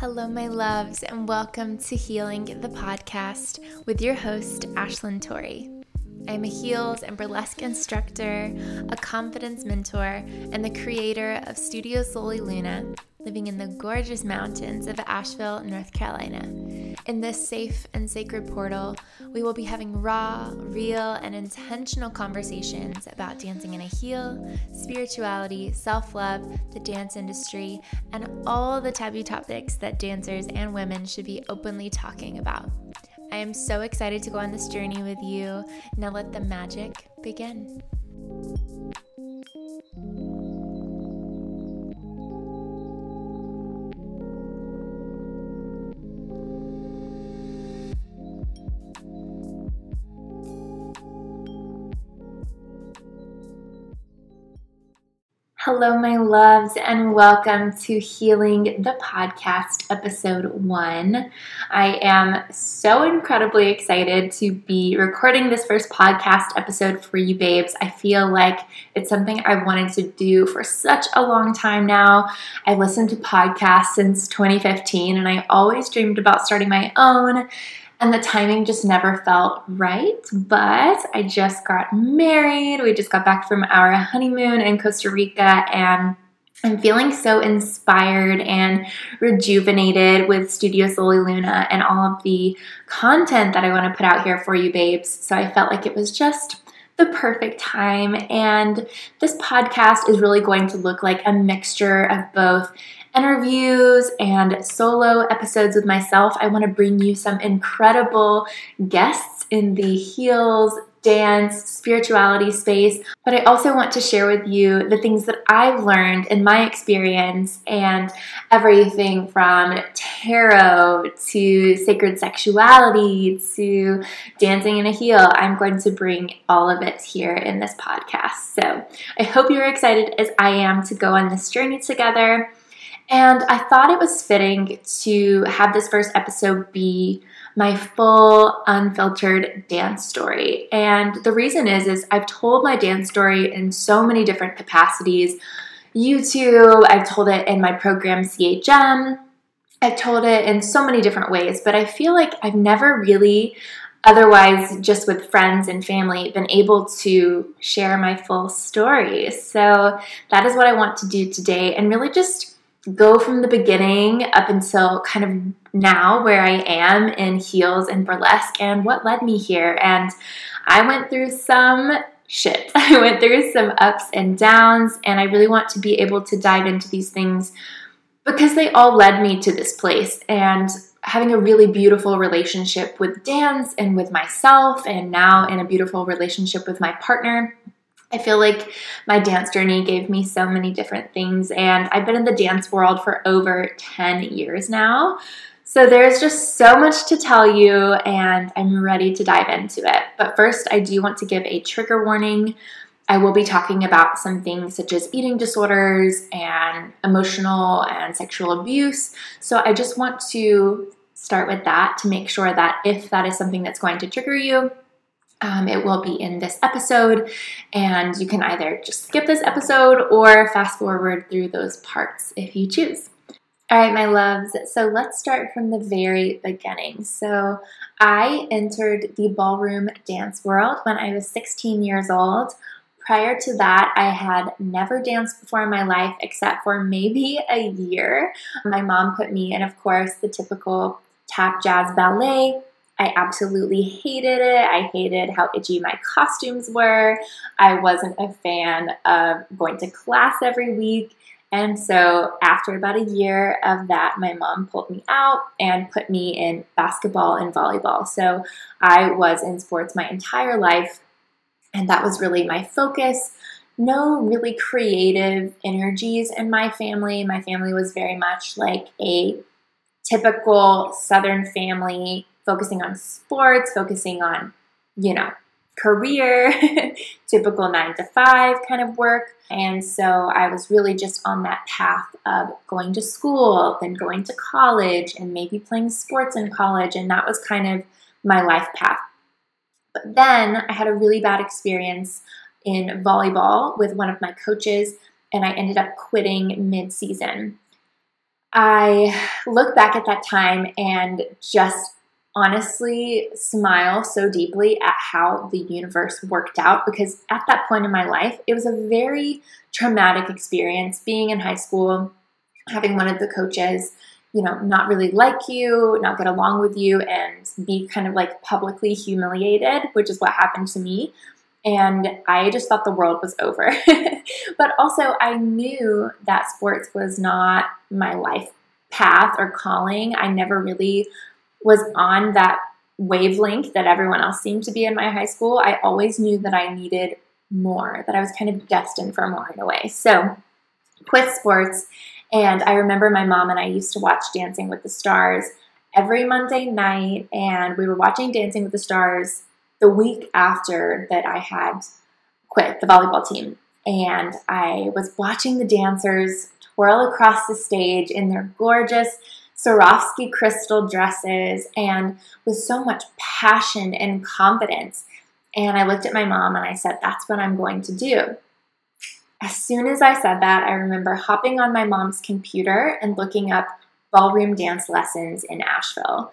Hello, my loves, and welcome to Healing the Podcast with your host, Ashlyn Tori. I'm a heels and burlesque instructor, a confidence mentor, and the creator of Studio Sol Y Luna, living in the gorgeous mountains of Asheville, North Carolina. In this safe and sacred portal, we will be having raw, real, and intentional conversations about dancing in a heel, spirituality, self love, the dance industry, and all the taboo topics that dancers and women should be openly talking about. I am so excited to go on this journey with you. Now let the magic begin. Hello, my loves, and welcome to Healing the Podcast, episode one. I am so incredibly excited to be recording this first podcast episode for you, babes. I feel like it's something I've wanted to do for such a long time now. I've listened to podcasts since 2015, and I always dreamed about starting my own and the timing just never felt right. But I just got married. We just got back from our honeymoon in Costa Rica, and I'm feeling so inspired and rejuvenated with Studio Sol Y Luna and all of the content that I want to put out here for you, babes. So I felt like it was just the perfect time. And this podcast is really going to look like a mixture of both interviews and solo episodes with myself. I want to bring you some incredible guests in the heels, dance, spirituality space, but I also want to share with you the things that I've learned in my experience and everything from tarot to sacred sexuality to dancing in a heel. I'm going to bring all of it here in this podcast. So I hope you're excited as I am to go on this journey together. And I thought it was fitting to have this first episode be my full unfiltered dance story. And the reason is is I've told my dance story in so many different capacities. YouTube, I've told it in my program CHM. I've told it in so many different ways, but I feel like I've never really otherwise just with friends and family been able to share my full story. So that is what I want to do today and really just go from the beginning up until kind of now where I am in heels and burlesque and what led me here. And I went through some shit. I went through some ups and downs, and I really want to be able to dive into these things because they all led me to this place. And having a really beautiful relationship with dance and with myself, and now in a beautiful relationship with my partner I feel like my dance journey gave me so many different things, and I've been in the dance world for over 10 years now. So there's just so much to tell you, and I'm ready to dive into it. But first, I do want to give a trigger warning. I will be talking about some things such as eating disorders and emotional and sexual abuse. So I just want to start with that to make sure that if that is something that's going to trigger you, um, it will be in this episode, and you can either just skip this episode or fast forward through those parts if you choose. All right, my loves, so let's start from the very beginning. So, I entered the ballroom dance world when I was 16 years old. Prior to that, I had never danced before in my life except for maybe a year. My mom put me in, of course, the typical tap jazz ballet I absolutely hated it. I hated how itchy my costumes were. I wasn't a fan of going to class every week. And so, after about a year of that, my mom pulled me out and put me in basketball and volleyball. So, I was in sports my entire life, and that was really my focus. No really creative energies in my family. My family was very much like a typical Southern family focusing on sports, focusing on, you know, career, typical nine to five kind of work. And so I was really just on that path of going to school, then going to college, and maybe playing sports in college. And that was kind of my life path. But then I had a really bad experience in volleyball with one of my coaches, and I ended up quitting mid season. I look back at that time and just honestly smile so deeply at how the universe worked out because at that point in my life, it was a very traumatic experience being in high school, having one of the coaches, you know, not really like you, not get along with you, and be kind of like publicly humiliated, which is what happened to me. And I just thought the world was over. but also, I knew that sports was not my life path or calling. I never really was on that wavelength that everyone else seemed to be in my high school, I always knew that I needed more, that I was kind of destined for more in a way. So, quit sports. And I remember my mom and I used to watch Dancing with the Stars every Monday night, and we were watching Dancing with the Stars the week after that I had quit the volleyball team. And I was watching the dancers twirl across the stage in their gorgeous Swarovski crystal dresses and with so much passion and confidence. And I looked at my mom and I said, That's what I'm going to do. As soon as I said that, I remember hopping on my mom's computer and looking up ballroom dance lessons in Asheville.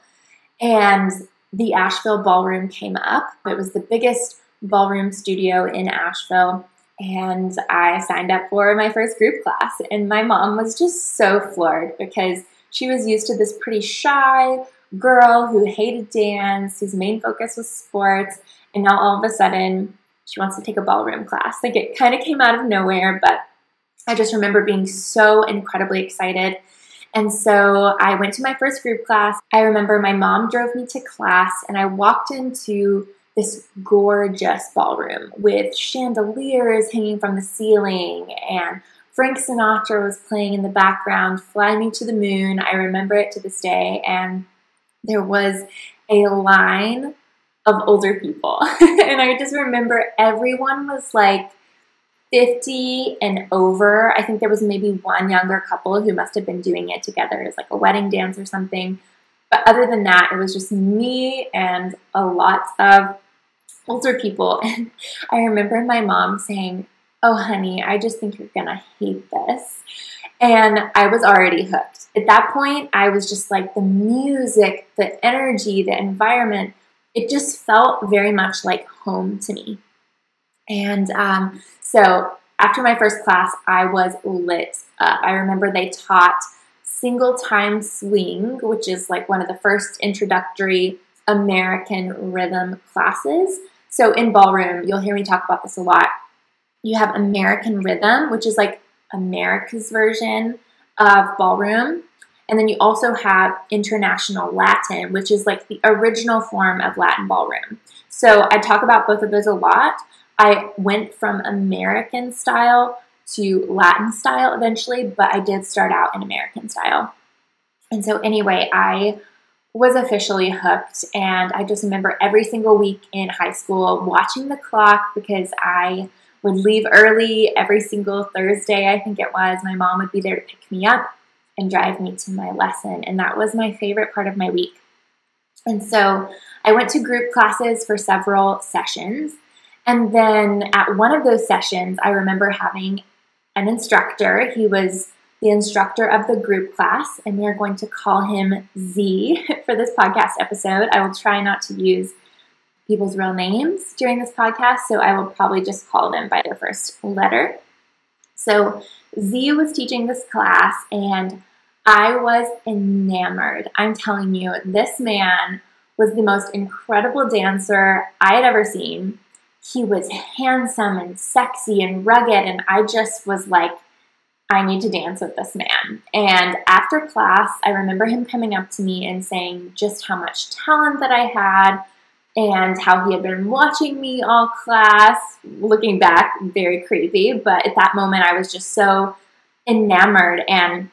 And the Asheville Ballroom came up. It was the biggest ballroom studio in Asheville. And I signed up for my first group class. And my mom was just so floored because she was used to this pretty shy girl who hated dance, whose main focus was sports, and now all of a sudden she wants to take a ballroom class. Like it kind of came out of nowhere, but I just remember being so incredibly excited. And so I went to my first group class. I remember my mom drove me to class, and I walked into this gorgeous ballroom with chandeliers hanging from the ceiling and Frank Sinatra was playing in the background, Fly Me to the Moon. I remember it to this day. And there was a line of older people. and I just remember everyone was like 50 and over. I think there was maybe one younger couple who must have been doing it together as like a wedding dance or something. But other than that, it was just me and a lot of older people. And I remember my mom saying, oh, honey, I just think you're gonna hate this. And I was already hooked. At that point, I was just like the music, the energy, the environment, it just felt very much like home to me. And um, so after my first class, I was lit up. I remember they taught single time swing, which is like one of the first introductory American rhythm classes. So in ballroom, you'll hear me talk about this a lot you have American Rhythm, which is like America's version of ballroom. And then you also have International Latin, which is like the original form of Latin ballroom. So I talk about both of those a lot. I went from American style to Latin style eventually, but I did start out in American style. And so, anyway, I was officially hooked. And I just remember every single week in high school watching the clock because I would leave early every single Thursday, I think it was. My mom would be there to pick me up and drive me to my lesson. And that was my favorite part of my week. And so I went to group classes for several sessions. And then at one of those sessions, I remember having an instructor. He was the instructor of the group class, and we are going to call him Z for this podcast episode. I will try not to use people's real names during this podcast, so I will probably just call them by their first letter. So, Z was teaching this class, and I was enamored. I'm telling you, this man was the most incredible dancer I had ever seen. He was handsome and sexy and rugged, and I just was like, I need to dance with this man. And after class, I remember him coming up to me and saying just how much talent that I had, and how he had been watching me all class. Looking back, very creepy, but at that moment, I was just so enamored and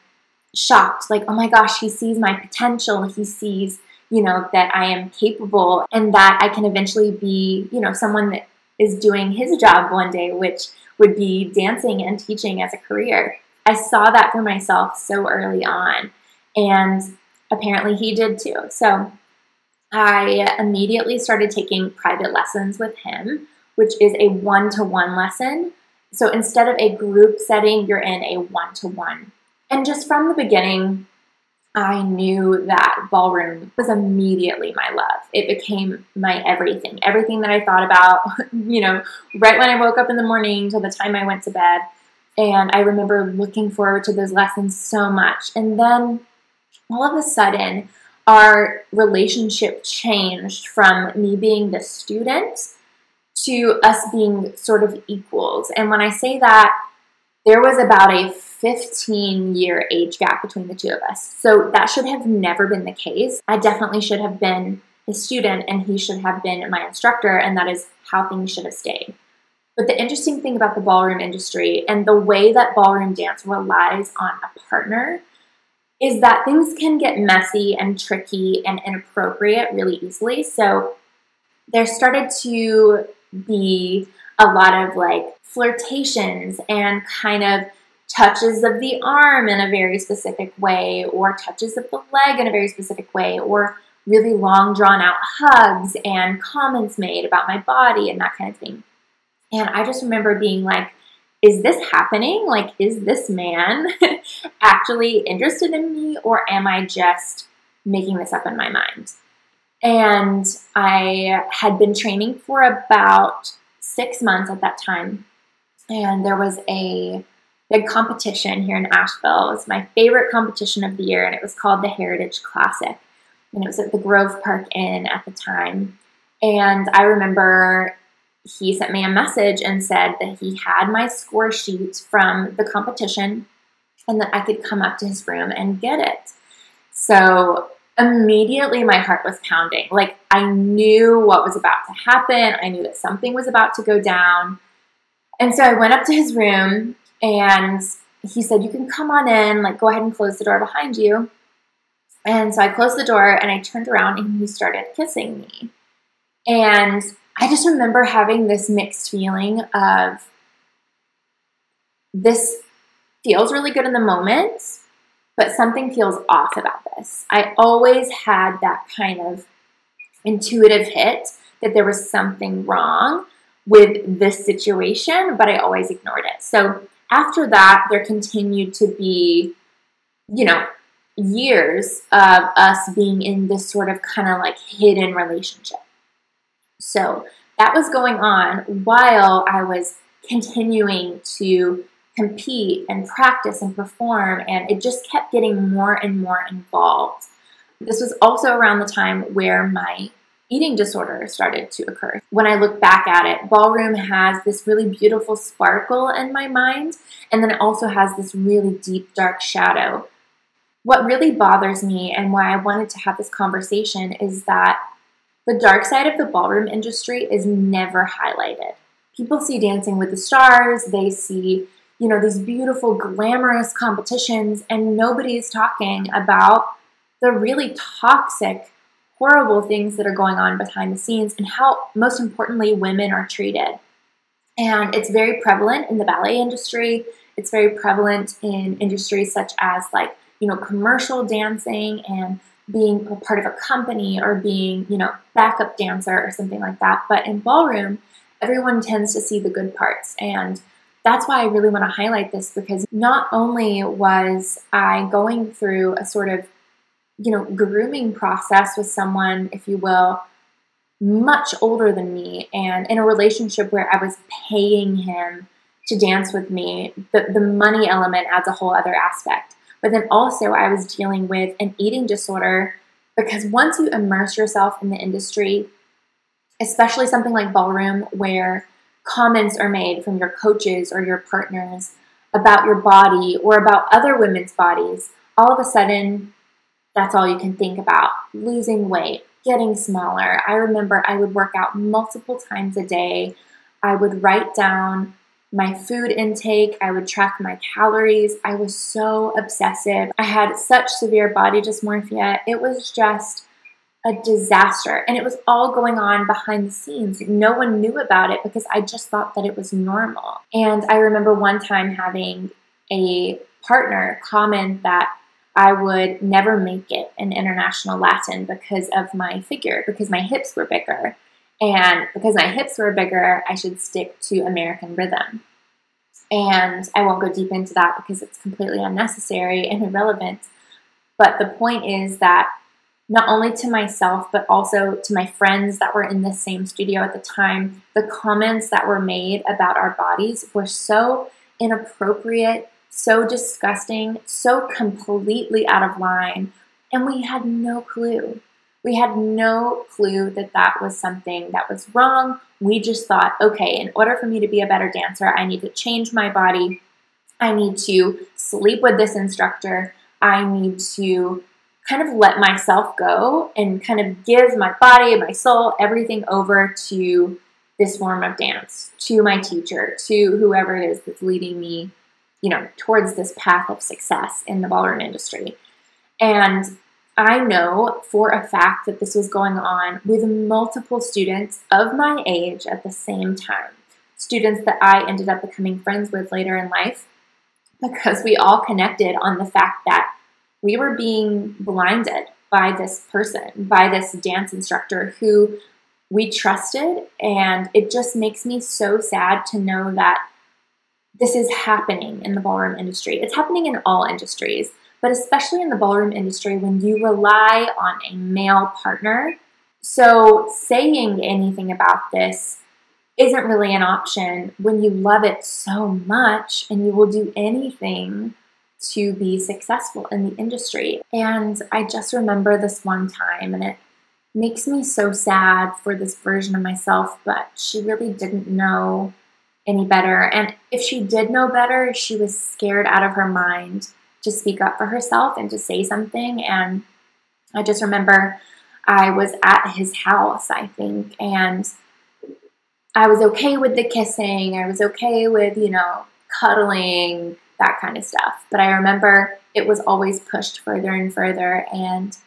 shocked like, oh my gosh, he sees my potential. He sees, you know, that I am capable and that I can eventually be, you know, someone that is doing his job one day, which would be dancing and teaching as a career. I saw that for myself so early on, and apparently he did too. So I immediately started taking private lessons with him, which is a one to one lesson. So instead of a group setting, you're in a one to one. And just from the beginning, I knew that ballroom was immediately my love. It became my everything. Everything that I thought about, you know, right when I woke up in the morning till the time I went to bed. And I remember looking forward to those lessons so much. And then all of a sudden, our relationship changed from me being the student to us being sort of equals. And when I say that, there was about a 15 year age gap between the two of us. So that should have never been the case. I definitely should have been his student and he should have been my instructor, and that is how things should have stayed. But the interesting thing about the ballroom industry and the way that ballroom dance relies on a partner is that things can get messy and tricky and inappropriate really easily. So there started to be a lot of like flirtations and kind of touches of the arm in a very specific way, or touches of the leg in a very specific way, or really long drawn out hugs and comments made about my body and that kind of thing. And I just remember being like, is this happening? Like, is this man actually interested in me, or am I just making this up in my mind? And I had been training for about six months at that time. And there was a big competition here in Asheville. It was my favorite competition of the year, and it was called the Heritage Classic. And it was at the Grove Park Inn at the time. And I remember he sent me a message and said that he had my score sheet from the competition and that I could come up to his room and get it. So immediately my heart was pounding. Like I knew what was about to happen, I knew that something was about to go down. And so I went up to his room and he said, You can come on in, like go ahead and close the door behind you. And so I closed the door and I turned around and he started kissing me. And I just remember having this mixed feeling of this feels really good in the moment, but something feels off about this. I always had that kind of intuitive hit that there was something wrong with this situation, but I always ignored it. So after that, there continued to be, you know, years of us being in this sort of kind of like hidden relationship. So that was going on while I was continuing to compete and practice and perform, and it just kept getting more and more involved. This was also around the time where my eating disorder started to occur. When I look back at it, ballroom has this really beautiful sparkle in my mind, and then it also has this really deep, dark shadow. What really bothers me and why I wanted to have this conversation is that the dark side of the ballroom industry is never highlighted. People see Dancing with the Stars, they see, you know, these beautiful, glamorous competitions, and nobody's talking about the really toxic horrible things that are going on behind the scenes and how, most importantly, women are treated. And it's very prevalent in the ballet industry. It's very prevalent in industries such as, like, you know, commercial dancing and being a part of a company or being, you know, backup dancer or something like that. But in ballroom, everyone tends to see the good parts. And that's why I really want to highlight this because not only was I going through a sort of you know, grooming process with someone, if you will, much older than me and in a relationship where I was paying him to dance with me, the, the money element adds a whole other aspect. But then also, I was dealing with an eating disorder because once you immerse yourself in the industry, especially something like ballroom, where comments are made from your coaches or your partners about your body or about other women's bodies, all of a sudden that's all you can think about. Losing weight, getting smaller. I remember I would work out multiple times a day. I would write down my food intake, I would track my calories. I was so obsessive. I had such severe body dysmorphia. It was just a disaster. And it was all going on behind the scenes. No one knew about it because I just thought that it was normal. And I remember one time having a partner comment that I would never make it in international Latin because of my figure, because my hips were bigger. And because my hips were bigger, I should stick to American rhythm. And I won't go deep into that because it's completely unnecessary and irrelevant. But the point is that not only to myself, but also to my friends that were in the same studio at the time, the comments that were made about our bodies were so inappropriate, so disgusting, so completely out of line. And we had no clue. We had no clue that that was something that was wrong. We just thought, okay, in order for me to be a better dancer, I need to change my body. I need to sleep with this instructor. I need to kind of let myself go and kind of give my body, my soul, everything over to this form of dance, to my teacher, to whoever it is that's leading me, you know, towards this path of success in the ballroom industry. And I know for a fact that this was going on with multiple students of my age at the same time. Students that I ended up becoming friends with later in life because we all connected on the fact that we were being blinded by this person, by this dance instructor who we trusted. And it just makes me so sad to know that this is happening in the ballroom industry. It's happening in all industries, but especially in the ballroom industry when you rely on a male partner. So, saying anything about this isn't really an option when you love it so much and you will do anything to be successful in the industry. And I just remember this one time, and it makes me so sad for this version of myself, but she really didn't know any better. And if she did know better, she was scared out of her mind to speak up for herself and to say something. And I just remember I was at his house, I think, and I was okay with the kissing. I was okay with, you know, cuddling, that kind of stuff. But I remember it was always pushed further and further. And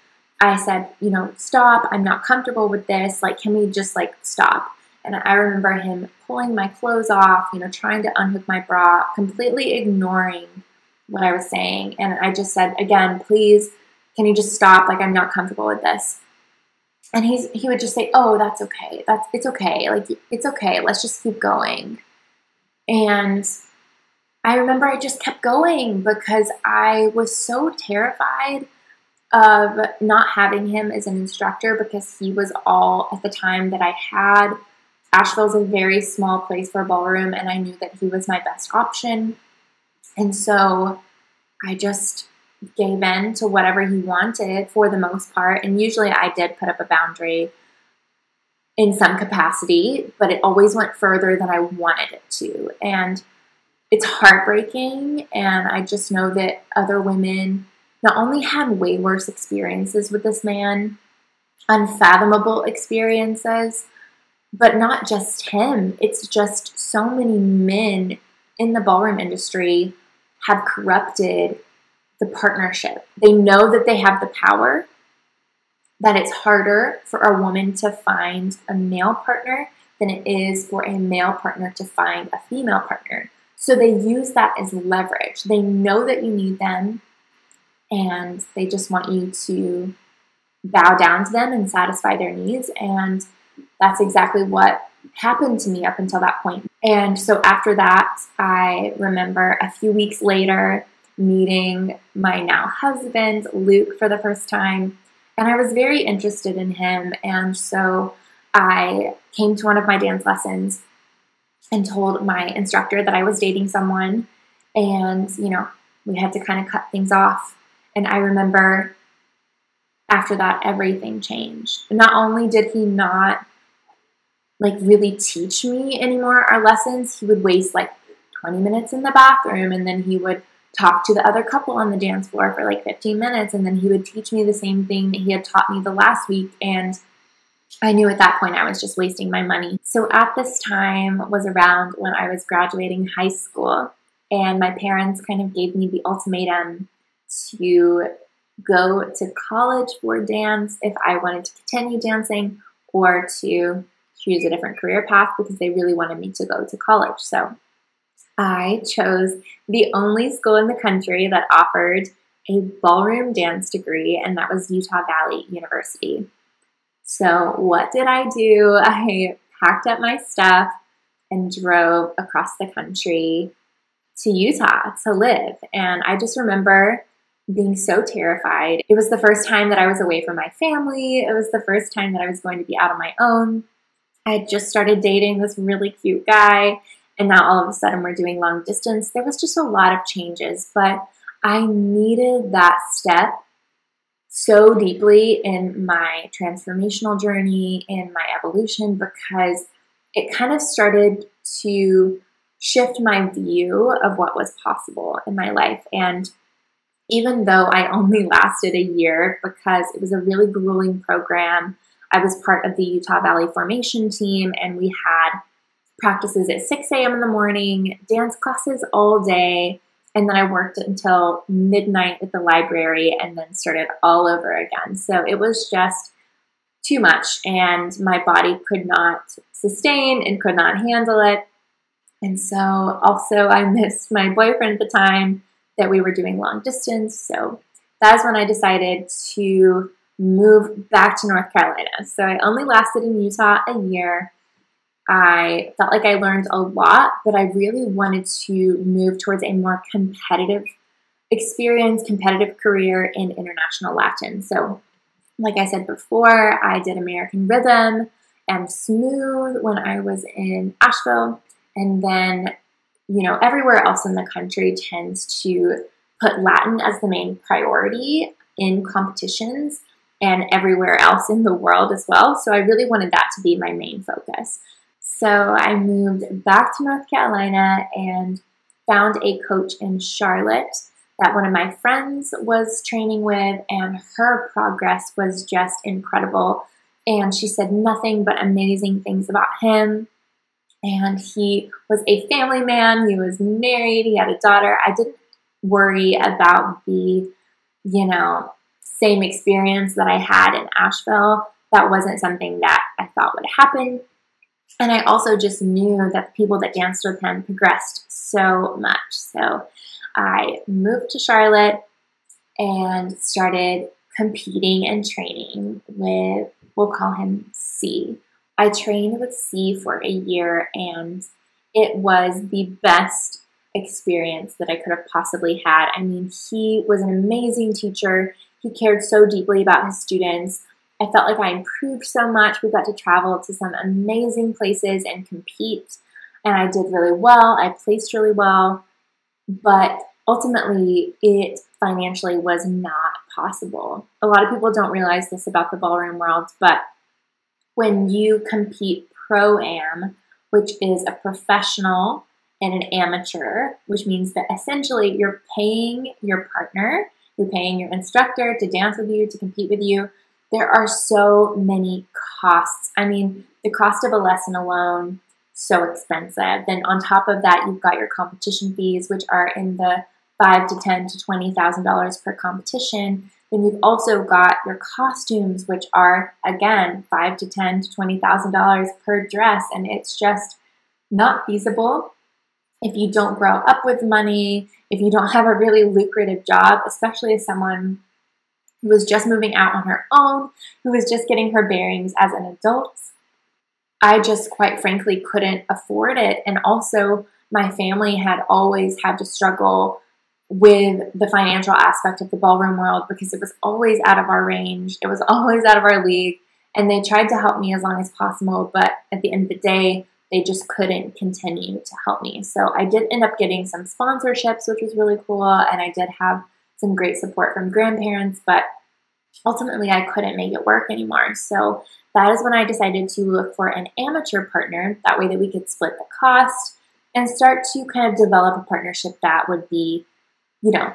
I said, you know, stop. I'm not comfortable with this. Like, can we just like stop? And I remember him pulling my clothes off, you know, trying to unhook my bra, completely ignoring what I was saying. And I just said, again, please, can you just stop? Like, I'm not comfortable with this. And he's he would just say, "Oh, that's okay. That's it's okay. Like it's okay. Let's just keep going." And I remember I just kept going because I was so terrified of not having him as an instructor because he was all at the time that I had. Asheville's a very small place for a ballroom, and I knew that he was my best option. And so I just gave in to whatever he wanted for the most part. And usually I did put up a boundary in some capacity, but it always went further than I wanted it to. And it's heartbreaking. And I just know that other women not only had way worse experiences with this man, unfathomable experiences, but not just him. It's just so many men in the ballroom industry have corrupted the partnership. They know that they have the power, that it's harder for a woman to find a male partner than it is for a male partner to find a female partner. So they use that as leverage. They know that you need them and they just want you to bow down to them and satisfy their needs. And that's exactly what happened to me up until that point. And so after that, I remember a few weeks later meeting my now husband, Luke, for the first time. And I was very interested in him. And so I came to one of my dance lessons and told my instructor that I was dating someone. And, you know, we had to kind of cut things off. And I remember after that, everything changed. Not only did he not like really teach me anymore our lessons, he would waste like 20 minutes in the bathroom and then he would talk to the other couple on the dance floor for like 15 minutes and then he would teach me the same thing that he had taught me the last week and I knew at that point I was just wasting my money. So at this time was around when I was graduating high school, and my parents kind of gave me the ultimatum to go to college for dance if I wanted to continue dancing or to choose a different career path because they really wanted me to go to college. So I chose the only school in the country that offered a ballroom dance degree, and that was Utah Valley University. So, what did I do? I packed up my stuff and drove across the country to Utah to live. And I just remember being so terrified. It was the first time that I was away from my family. It was the first time that I was going to be out on my own. I had just started dating this really cute guy, and now all of a sudden we're doing long distance. There was just a lot of changes, but I needed that step so deeply in my transformational journey, in my evolution, because it kind of started to shift my view of what was possible in my life. And even though I only lasted a year because it was a really grueling program, I was part of the Utah Valley Formation team and we had practices at 6 a.m. in the morning, dance classes all day, and then I worked until midnight at the library and then started all over again. So it was just too much, and my body could not sustain and could not handle it. And so, also, I missed my boyfriend at the time that we were doing long distance. So, that's when I decided to move back to North Carolina. So, I only lasted in Utah a year. I felt like I learned a lot, but I really wanted to move towards a more competitive experience, competitive career in international Latin. So, like I said before, I did American Rhythm and Smooth when I was in Asheville. And then, you know, everywhere else in the country tends to put Latin as the main priority in competitions and everywhere else in the world as well. So I really wanted that to be my main focus. So I moved back to North Carolina and found a coach in Charlotte that one of my friends was training with, and her progress was just incredible. And she said nothing but amazing things about him. And he was a family man, he was married, he had a daughter. I didn't worry about the, you know, same experience that I had in Asheville. That wasn't something that I thought would happen. And I also just knew that the people that danced with him progressed so much. So I moved to Charlotte and started competing and training with, we'll call him C. I trained with C for a year and it was the best experience that I could have possibly had. I mean, he was an amazing teacher. He cared so deeply about his students. I felt like I improved so much. We got to travel to some amazing places and compete, and I did really well. I placed really well, but ultimately, it financially was not possible. A lot of people don't realize this about the ballroom world, but when you compete pro am, which is a professional and an amateur, which means that essentially you're paying your partner, you're paying your instructor to dance with you, to compete with you there are so many costs. I mean, the cost of a lesson alone, so expensive. Then on top of that, you've got your competition fees, which are in the five to ten to twenty thousand dollars per competition. Then you've also got your costumes, which are again five to ten to twenty thousand dollars per dress, and it's just not feasible if you don't grow up with money, if you don't have a really lucrative job, especially as someone who was just moving out on her own, who was just getting her bearings as an adult. I just quite frankly couldn't afford it. And also, my family had always had to struggle with the financial aspect of the ballroom world because it was always out of our range, it was always out of our league. And they tried to help me as long as possible, but at the end of the day, they just couldn't continue to help me. So I did end up getting some sponsorships, which was really cool. And I did have some great support from grandparents, but ultimately I couldn't make it work anymore. So that is when I decided to look for an amateur partner. That way that we could split the cost and start to kind of develop a partnership that would be, you know,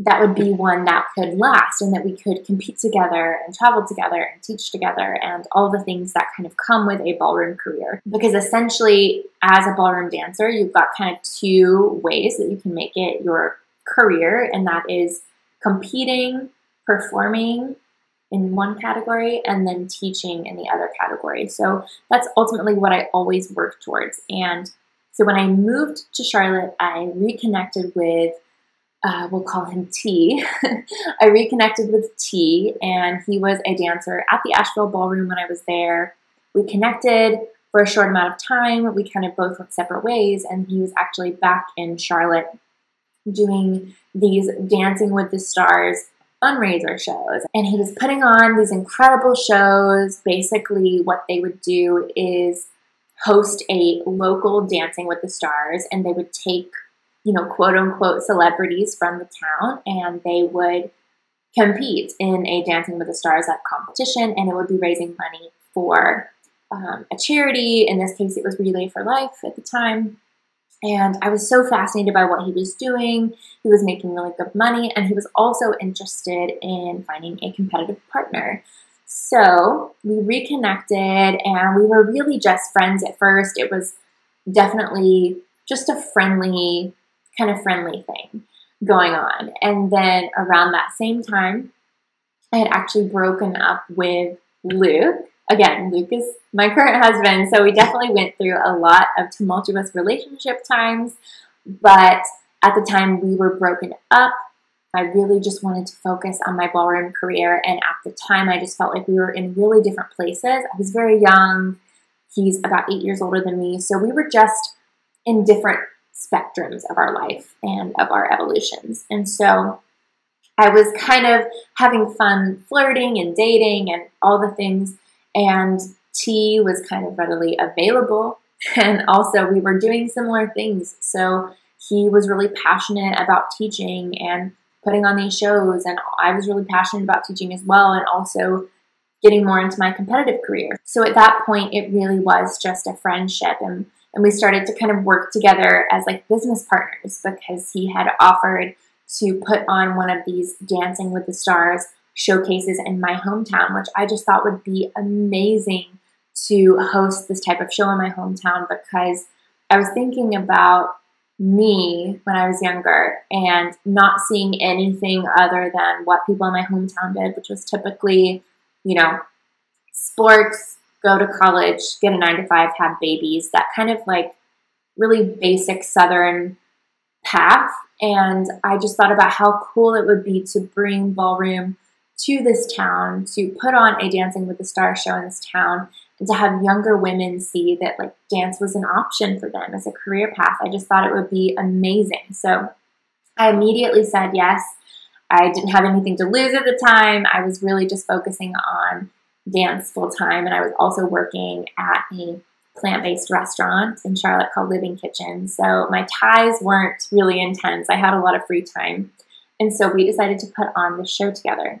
that would be one that could last and that we could compete together and travel together and teach together and all the things that kind of come with a ballroom career. Because essentially, as a ballroom dancer, you've got kind of two ways that you can make it your career, and that is competing, performing in one category, and then teaching in the other category. So that's ultimately what I always work towards. And so when I moved to Charlotte, I reconnected with uh, we'll call him T. I reconnected with T, and he was a dancer at the Asheville Ballroom when I was there. We connected for a short amount of time. We kind of both went separate ways, and he was actually back in Charlotte doing these Dancing with the Stars fundraiser shows. And he was putting on these incredible shows. Basically, what they would do is host a local Dancing with the Stars, and they would take, you know, quote unquote celebrities from the town and they would compete in a Dancing with the Stars like competition, and it would be raising money for um, a charity. In this case, it was Relay for Life at the time. And I was so fascinated by what he was doing. He was making really good money, and he was also interested in finding a competitive partner. So we reconnected, and we were really just friends at first. It was definitely just a friendly, kind of friendly thing going on. And then around that same time, I had actually broken up with Luke. Again, Luke is my current husband, so we definitely went through a lot of tumultuous relationship times. But at the time we were broken up, I really just wanted to focus on my ballroom career. And at the time, I just felt like we were in really different places. I was very young. He's about eight years older than me. So we were just in different spectrums of our life and of our evolutions. And so I was kind of having fun flirting and dating and all the things. And T was kind of readily available. And also, we were doing similar things. So he was really passionate about teaching and putting on these shows. And I was really passionate about teaching as well. And also, getting more into my competitive career. So at that point, it really was just a friendship. And and we started to kind of work together as like business partners because he had offered to put on one of these Dancing with the Stars showcases in my hometown, which I just thought would be amazing to host this type of show in my hometown because I was thinking about me when I was younger and not seeing anything other than what people in my hometown did, which was typically, you know, sports, go to college, get a nine to five, have babies, that kind of like really basic Southern path. And I just thought about how cool it would be to bring ballroom to this town, to put on a Dancing with the Stars show in this town, and to have younger women see that like dance was an option for them as a career path. I just thought it would be amazing. So I immediately said yes. I didn't have anything to lose at the time. I was really just focusing on dance full time, and I was also working at a plant based restaurant in Charlotte called Living Kitchen. So my ties weren't really intense. I had a lot of free time. And so we decided to put on the show together.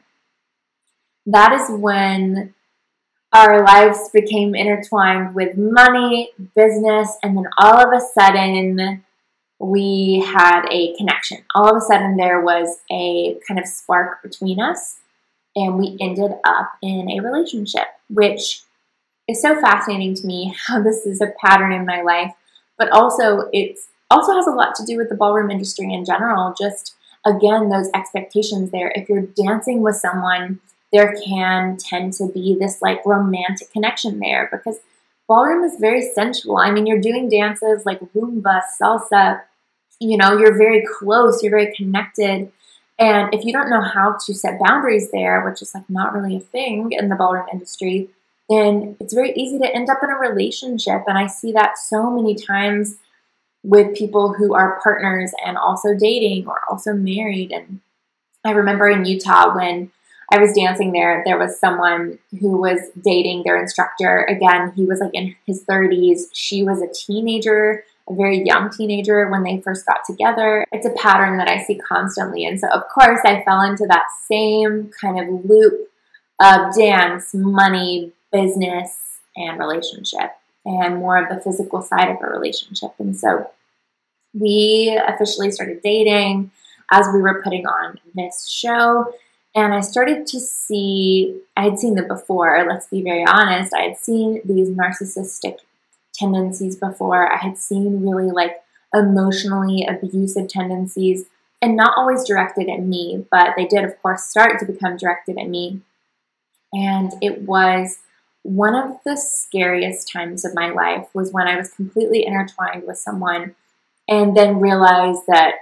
That is when our lives became intertwined with money, business, and then all of a sudden we had a connection. All of a sudden there was a kind of spark between us and we ended up in a relationship, which is so fascinating to me how this is a pattern in my life, but also it's also has a lot to do with the ballroom industry in general. Just again, those expectations there. If you're dancing with someone, there can tend to be this like romantic connection there because ballroom is very sensual. I mean, you're doing dances like rumba, salsa, you know, you're very close, you're very connected. And if you don't know how to set boundaries there, which is like not really a thing in the ballroom industry, then it's very easy to end up in a relationship. And I see that so many times with people who are partners and also dating or also married. And I remember in Utah when I was dancing there, there was someone who was dating their instructor. Again, he was like in his 30s. She was a teenager a very young teenager when they first got together. It's a pattern that I see constantly. And so, of course, I fell into that same kind of loop of dance, money, business, and relationship, and more of the physical side of a relationship. And so, we officially started dating as we were putting on this show. And I started to see, I had seen them before, let's be very honest. I had seen these narcissistic tendencies before. I had seen really like emotionally abusive tendencies and not always directed at me, but they did, of course, start to become directed at me. And it was one of the scariest times of my life was when I was completely intertwined with someone and then realized that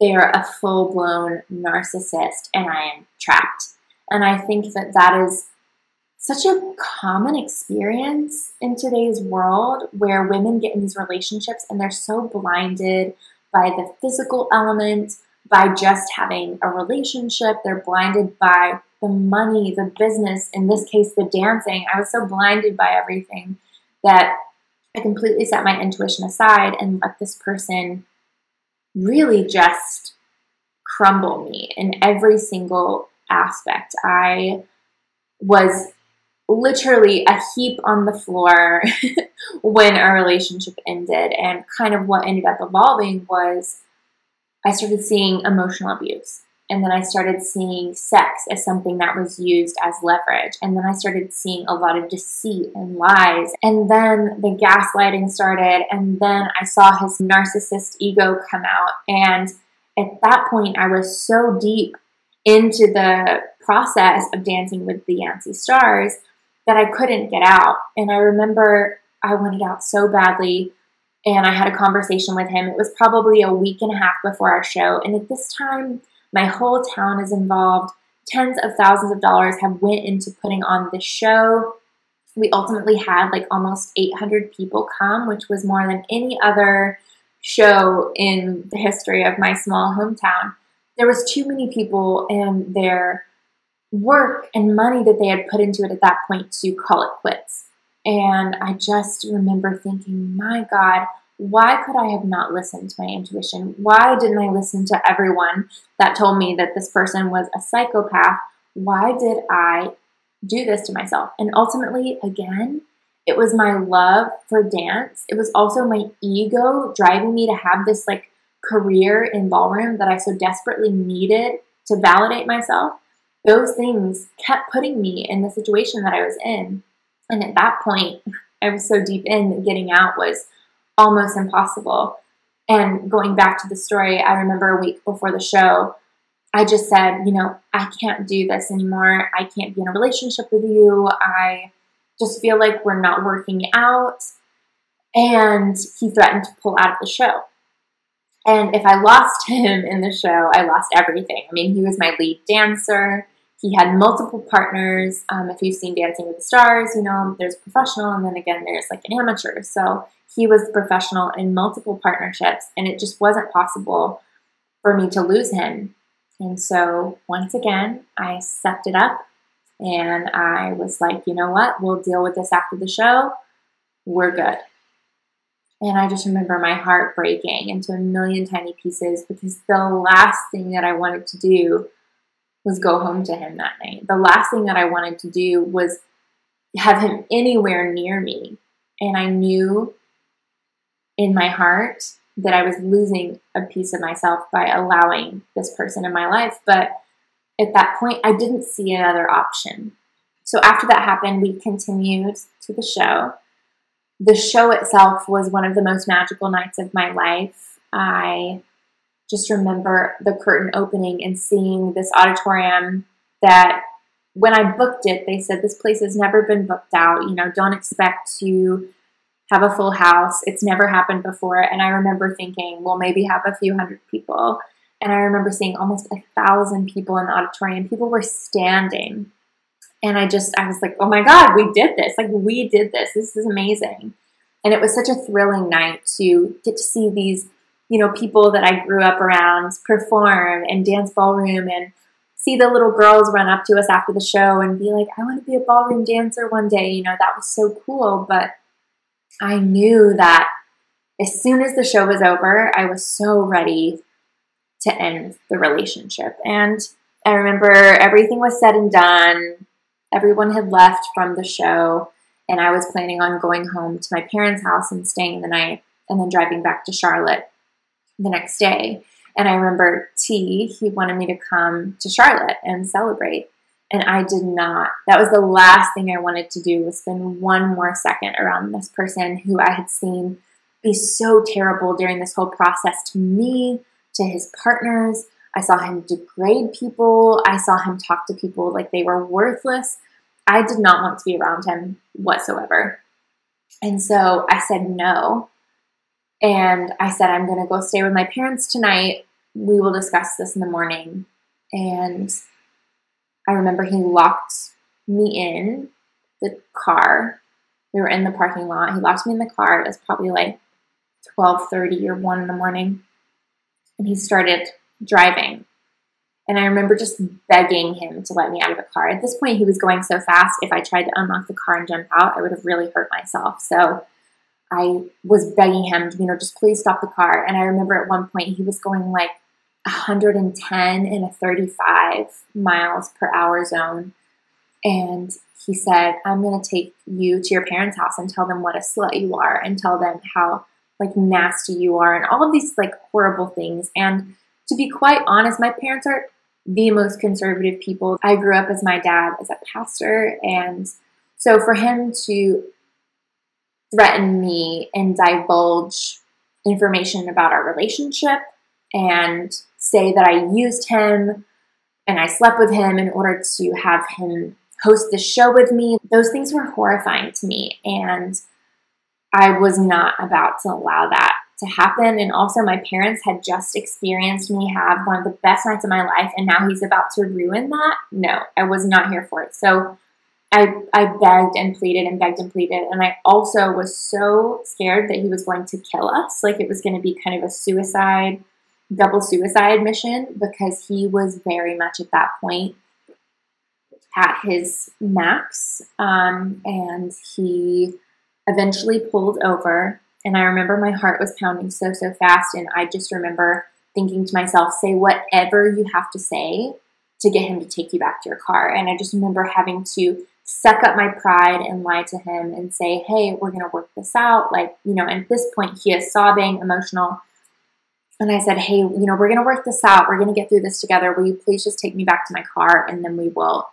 they are a full blown narcissist and I am trapped. And I think that that is such a common experience in today's world where women get in these relationships and they're so blinded by the physical element, by just having a relationship. They're blinded by the money, the business, in this case, the dancing. I was so blinded by everything that I completely set my intuition aside and let this person really just crumble me in every single aspect. I was literally a heap on the floor when our relationship ended. And kind of what ended up evolving was I started seeing emotional abuse. And then I started seeing sex as something that was used as leverage. And then I started seeing a lot of deceit and lies. And then the gaslighting started. And then I saw his narcissist ego come out. And at that point, I was so deep into the process of dancing with the Yancey stars that I couldn't get out. And I remember I wanted out so badly and I had a conversation with him. It was probably a week and a half before our show, and at this time, my whole town is involved. Tens of thousands of dollars have went into putting on this show. We ultimately had like almost 800 people come, which was more than any other show in the history of my small hometown. There was too many people and their work and money that they had put into it at that point to call it quits. And I just remember thinking, my God, why could I have not listened to my intuition? Why didn't I listen to everyone that told me that this person was a psychopath? Why did I do this to myself? And ultimately, again, it was my love for dance. It was also my ego driving me to have this like career in ballroom that I so desperately needed to validate myself. Those things kept putting me in the situation that I was in. And at that point, I was so deep in that getting out was almost impossible. And going back to the story, I remember a week before the show, I just said, you know, I can't do this anymore. I can't be in a relationship with you. I just feel like we're not working out. And he threatened to pull out of the show. And if I lost him in the show, I lost everything. I mean, he was my lead dancer. He had multiple partners. Um, if you've seen Dancing with the Stars, you know, there's professional, and then again, there's like an amateur. So he was professional in multiple partnerships, and it just wasn't possible for me to lose him. And so, once again, I sucked it up and I was like, you know what? We'll deal with this after the show. We're good. And I just remember my heart breaking into a million tiny pieces because the last thing that I wanted to do was go home to him that night. The last thing that I wanted to do was have him anywhere near me. And I knew in my heart that I was losing a piece of myself by allowing this person in my life. But at that point, I didn't see another option. So after that happened, we continued to the show. The show itself was one of the most magical nights of my life. I just remember the curtain opening and seeing this auditorium that when I booked it, they said this place has never been booked out. You know, don't expect to have a full house. It's never happened before. And I remember thinking, well, maybe have a few hundred people. And I remember seeing almost a thousand people in the auditorium. People were standing. And I just, I was like, oh my God, we did this. Like, we did this. This is amazing. And it was such a thrilling night to get to see these, you know, people that I grew up around perform and dance ballroom and see the little girls run up to us after the show and be like, I want to be a ballroom dancer one day. You know, that was so cool. But I knew that as soon as the show was over, I was so ready to end the relationship. And I remember everything was said and done. Everyone had left from the show, and I was planning on going home to my parents' house and staying the night and then driving back to Charlotte the next day. And I remember T, he wanted me to come to Charlotte and celebrate. And I did not. That was the last thing I wanted to do was spend one more second around this person who I had seen be so terrible during this whole process to me, to his partners. I saw him degrade people. I saw him talk to people like they were worthless. I did not want to be around him whatsoever. And so I said no. And I said, I'm going to go stay with my parents tonight. We will discuss this in the morning. And I remember he locked me in the car. We were in the parking lot. He locked me in the car. It was probably like 12:30 or 1 in the morning. and he started driving. And I remember just begging him to let me out of the car. At this point, he was going so fast, if I tried to unlock the car and jump out, I would have really hurt myself. So I was begging him, you know, just please stop the car. And I remember at one point he was going like 110 in a 35 miles per hour zone. And he said, I'm going to take you to your parents' house and tell them what a slut you are and tell them how like nasty you are and all of these like horrible things. And to be quite honest, my parents are the most conservative people. I grew up as my dad as a pastor. And so for him to threaten me and divulge information about our relationship and say that I used him and I slept with him in order to have him host the show with me, those things were horrifying to me. And I was not about to allow that to happen. And also, my parents had just experienced me have one of the best nights of my life, and now he's about to ruin that. No, I was not here for it. So I, I begged and pleaded and begged and pleaded. And I also was so scared that he was going to kill us. Like it was going to be kind of a suicide, double suicide mission because he was very much at that point at his max. Um, and he eventually pulled over and I remember my heart was pounding so, so fast. And I just remember thinking to myself, say whatever you have to say to get him to take you back to your car. And I just remember having to suck up my pride and lie to him and say, hey, we're going to work this out. Like, you know, and at this point, he is sobbing, emotional. And I said, hey, you know, we're going to work this out. We're going to get through this together. Will you please just take me back to my car and then we will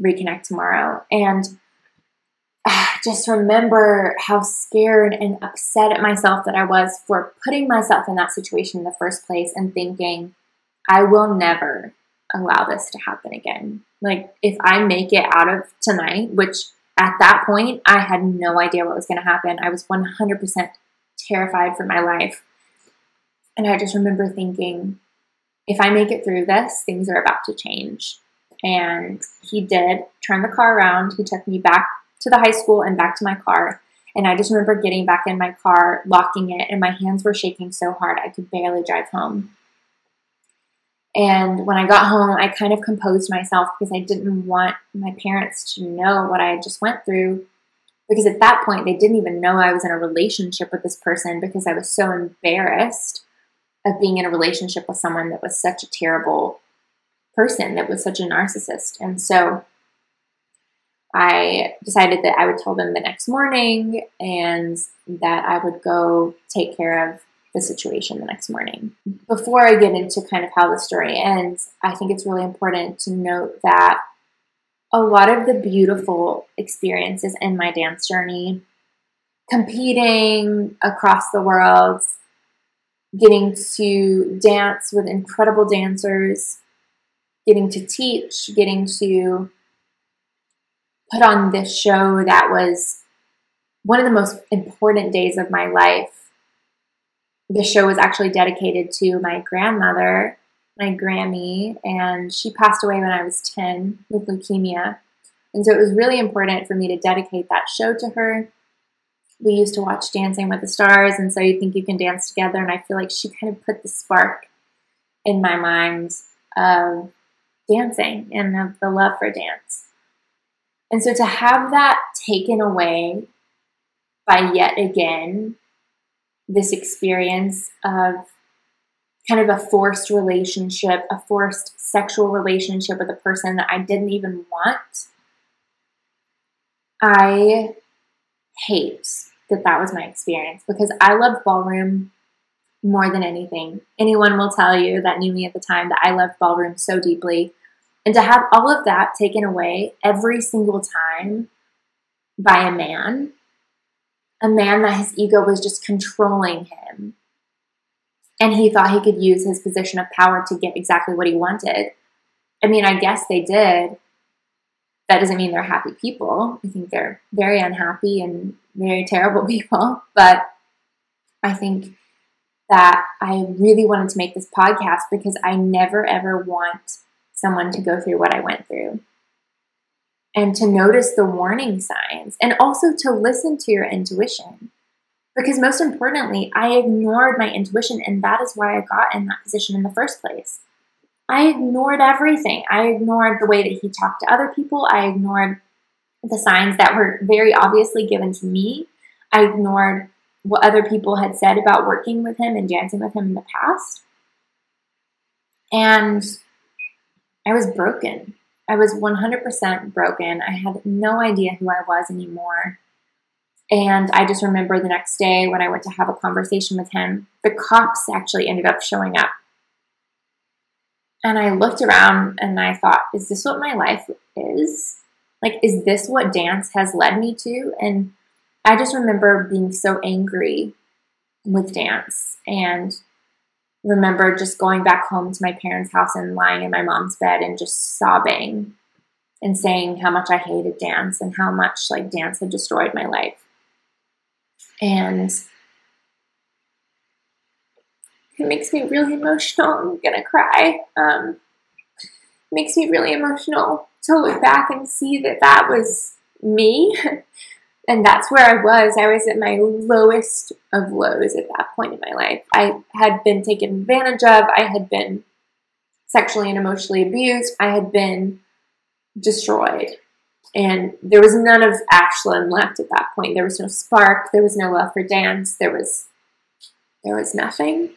reconnect tomorrow? And ah, just remember how scared and upset at myself that I was for putting myself in that situation in the first place and thinking, I will never allow this to happen again. Like, if I make it out of tonight, which at that point, I had no idea what was going to happen. I was 100% terrified for my life. And I just remember thinking, if I make it through this, things are about to change. And he did turn the car around. He took me back to the high school and back to my car. And I just remember getting back in my car, locking it, and my hands were shaking so hard I could barely drive home. And when I got home, I kind of composed myself because I didn't want my parents to know what I just went through. Because at that point, they didn't even know I was in a relationship with this person because I was so embarrassed of being in a relationship with someone that was such a terrible person, that was such a narcissist. And so I decided that I would tell them the next morning and that I would go take care of the situation the next morning. Before I get into kind of how the story ends, I think it's really important to note that a lot of the beautiful experiences in my dance journey, competing across the world, getting to dance with incredible dancers, getting to teach, getting to put on this show that was one of the most important days of my life. The show was actually dedicated to my grandmother, my Grammy, and she passed away when I was 10 with leukemia. And so it was really important for me to dedicate that show to her. We used to watch Dancing with the Stars, and so you think you can dance together. And I feel like she kind of put the spark in my mind of dancing and of the love for dance. And so to have that taken away by yet again this experience of kind of a forced relationship, a forced sexual relationship with a person that I didn't even want, I hate that that was my experience because I loved ballroom more than anything. Anyone will tell you that knew me at the time that I loved ballroom so deeply. And to have all of that taken away every single time by a man, a man that his ego was just controlling him, and he thought he could use his position of power to get exactly what he wanted. I mean, I guess they did. That doesn't mean they're happy people. I think they're very unhappy and very terrible people. But I think that I really wanted to make this podcast because I never ever want someone to go through what I went through. And to notice the warning signs and also to listen to your intuition. Because most importantly, I ignored my intuition, and that is why I got in that position in the first place. I ignored everything. I ignored the way that he talked to other people. I ignored the signs that were very obviously given to me. I ignored what other people had said about working with him and dancing with him in the past. And I was broken. I was 100% broken. I had no idea who I was anymore. And I just remember the next day when I went to have a conversation with him, the cops actually ended up showing up. And I looked around and I thought, is this what my life is? Like, is this what dance has led me to? And I just remember being so angry with dance and remember just going back home to my parents' house and lying in my mom's bed and just sobbing and saying how much I hated dance and how much like dance had destroyed my life. And it makes me really emotional. I'm gonna cry. Um, makes me really emotional to look back and see that that was me and that's where I was. I was at my lowest of lows at that point in my life. I had been taken advantage of, I had been sexually and emotionally abused, I had been destroyed. And there was none of Ashlyn left at that point. There was no spark, there was no love for dance, there was there was nothing.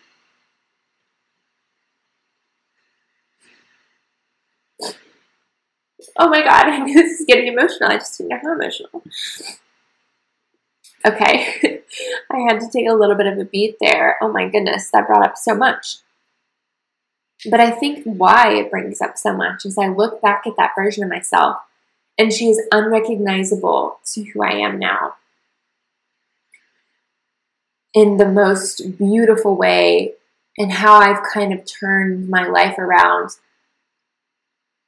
Oh my god, this is getting emotional. I just didn't know how emotional. Okay, I had to take a little bit of a beat there. Oh my goodness, that brought up so much. But I think why it brings up so much is I look back at that version of myself and she is unrecognizable to who I am now. In the most beautiful way, and how I've kind of turned my life around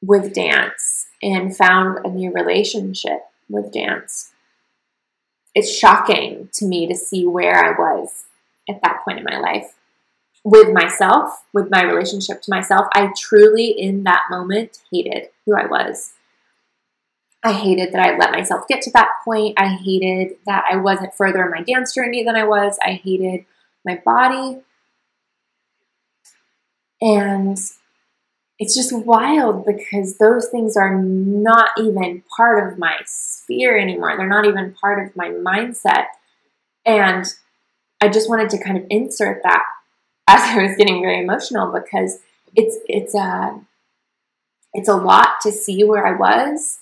with dance and found a new relationship with dance it's shocking to me to see where I was at that point in my life with myself, with my relationship to myself. I truly, in that moment, hated who I was. I hated that I let myself get to that point. I hated that I wasn't further in my dance journey than I was. I hated my body. And it's just wild because those things are not even part of my sphere anymore. They're not even part of my mindset. And I just wanted to kind of insert that as I was getting very emotional because it's it's a it's a lot to see where I was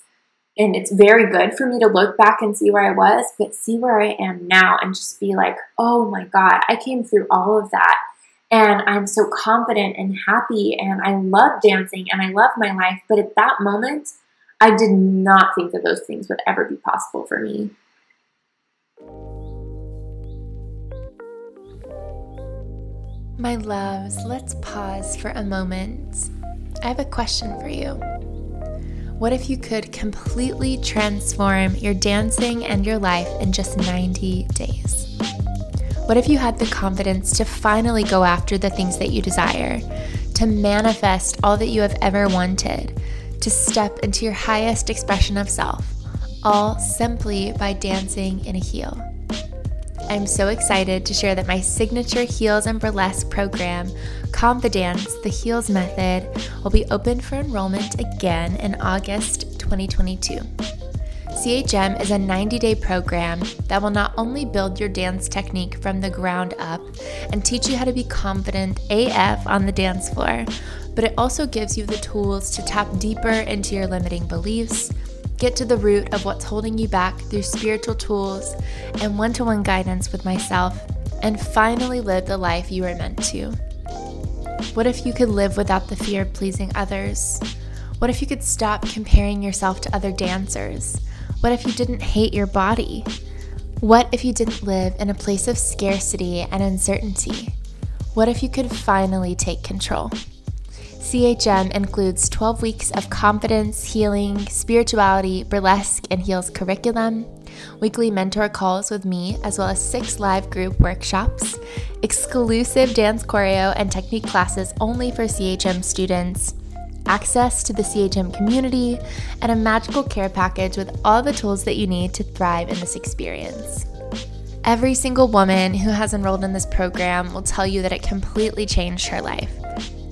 and it's very good for me to look back and see where I was, but see where I am now and just be like, "Oh my god, I came through all of that and I'm so confident and happy and I love dancing and I love my life. But at that moment, I did not think that those things would ever be possible for me. My loves, let's pause for a moment. I have a question for you. What if you could completely transform your dancing and your life in just 90 days? What if you had the confidence to finally go after the things that you desire, to manifest all that you have ever wanted, to step into your highest expression of self, all simply by dancing in a heel? I'm so excited to share that my signature Heels and Burlesque program, confiDANCE, the Heels Method, will be open for enrollment again in August 2022. CHM is a 90 day program that will not only build your dance technique from the ground up and teach you how to be confident AF on the dance floor, but it also gives you the tools to tap deeper into your limiting beliefs, get to the root of what's holding you back through spiritual tools and one to one guidance with myself, and finally live the life you are meant to. What if you could live without the fear of pleasing others? What if you could stop comparing yourself to other dancers? What if you didn't hate your body? What if you didn't live in a place of scarcity and uncertainty? What if you could finally take control? CHM includes 12 weeks of confidence, healing, spirituality, burlesque, and heels curriculum, weekly mentor calls with me, as well as six live group workshops, exclusive dance choreo and technique classes only for CHM students, access to the CHM community, and a magical care package with all the tools that you need to thrive in this experience. Every single woman who has enrolled in this program will tell you that it completely changed her life.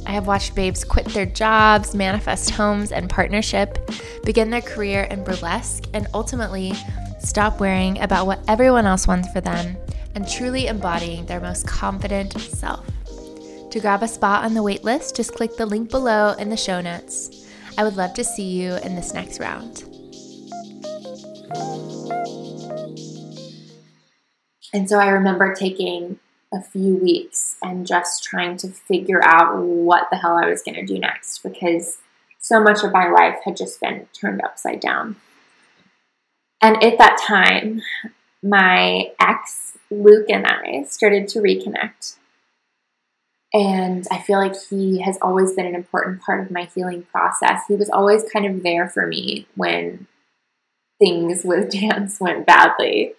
I have watched babes quit their jobs, manifest homes and partnership, begin their career in burlesque, and ultimately stop worrying about what everyone else wants for them and truly embodying their most confident self. To grab a spot on the waitlist, just click the link below in the show notes. I would love to see you in this next round. And so I remember taking a few weeks and just trying to figure out what the hell I was going to do next because so much of my life had just been turned upside down. And at that time, my ex, Luke, and I started to reconnect. And I feel like he has always been an important part of my healing process. He was always kind of there for me when things with dance went badly.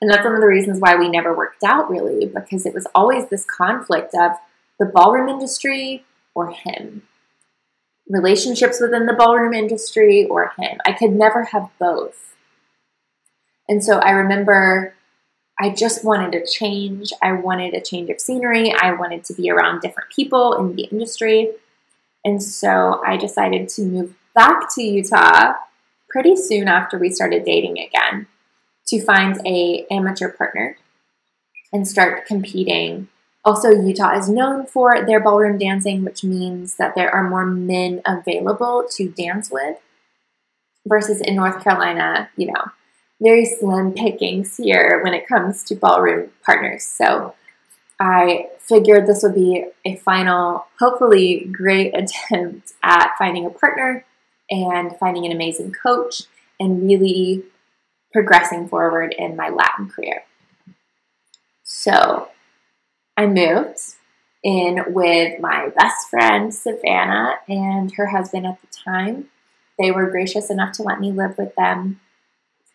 And that's one of the reasons why we never worked out really, because it was always this conflict of the ballroom industry or him. Relationships within the ballroom industry or him. I could never have both. And so I remember I just wanted a change. I wanted a change of scenery. I wanted to be around different people in the industry. And so I decided to move back to Utah pretty soon after we started dating again to find a amateur partner and start competing. Also, Utah is known for their ballroom dancing, which means that there are more men available to dance with versus in North Carolina, you know, very slim pickings here when it comes to ballroom partners. So I figured this would be a final, hopefully great attempt at finding a partner and finding an amazing coach and really progressing forward in my Latin career. So I moved in with my best friend, Savannah, and her husband at the time. They were gracious enough to let me live with them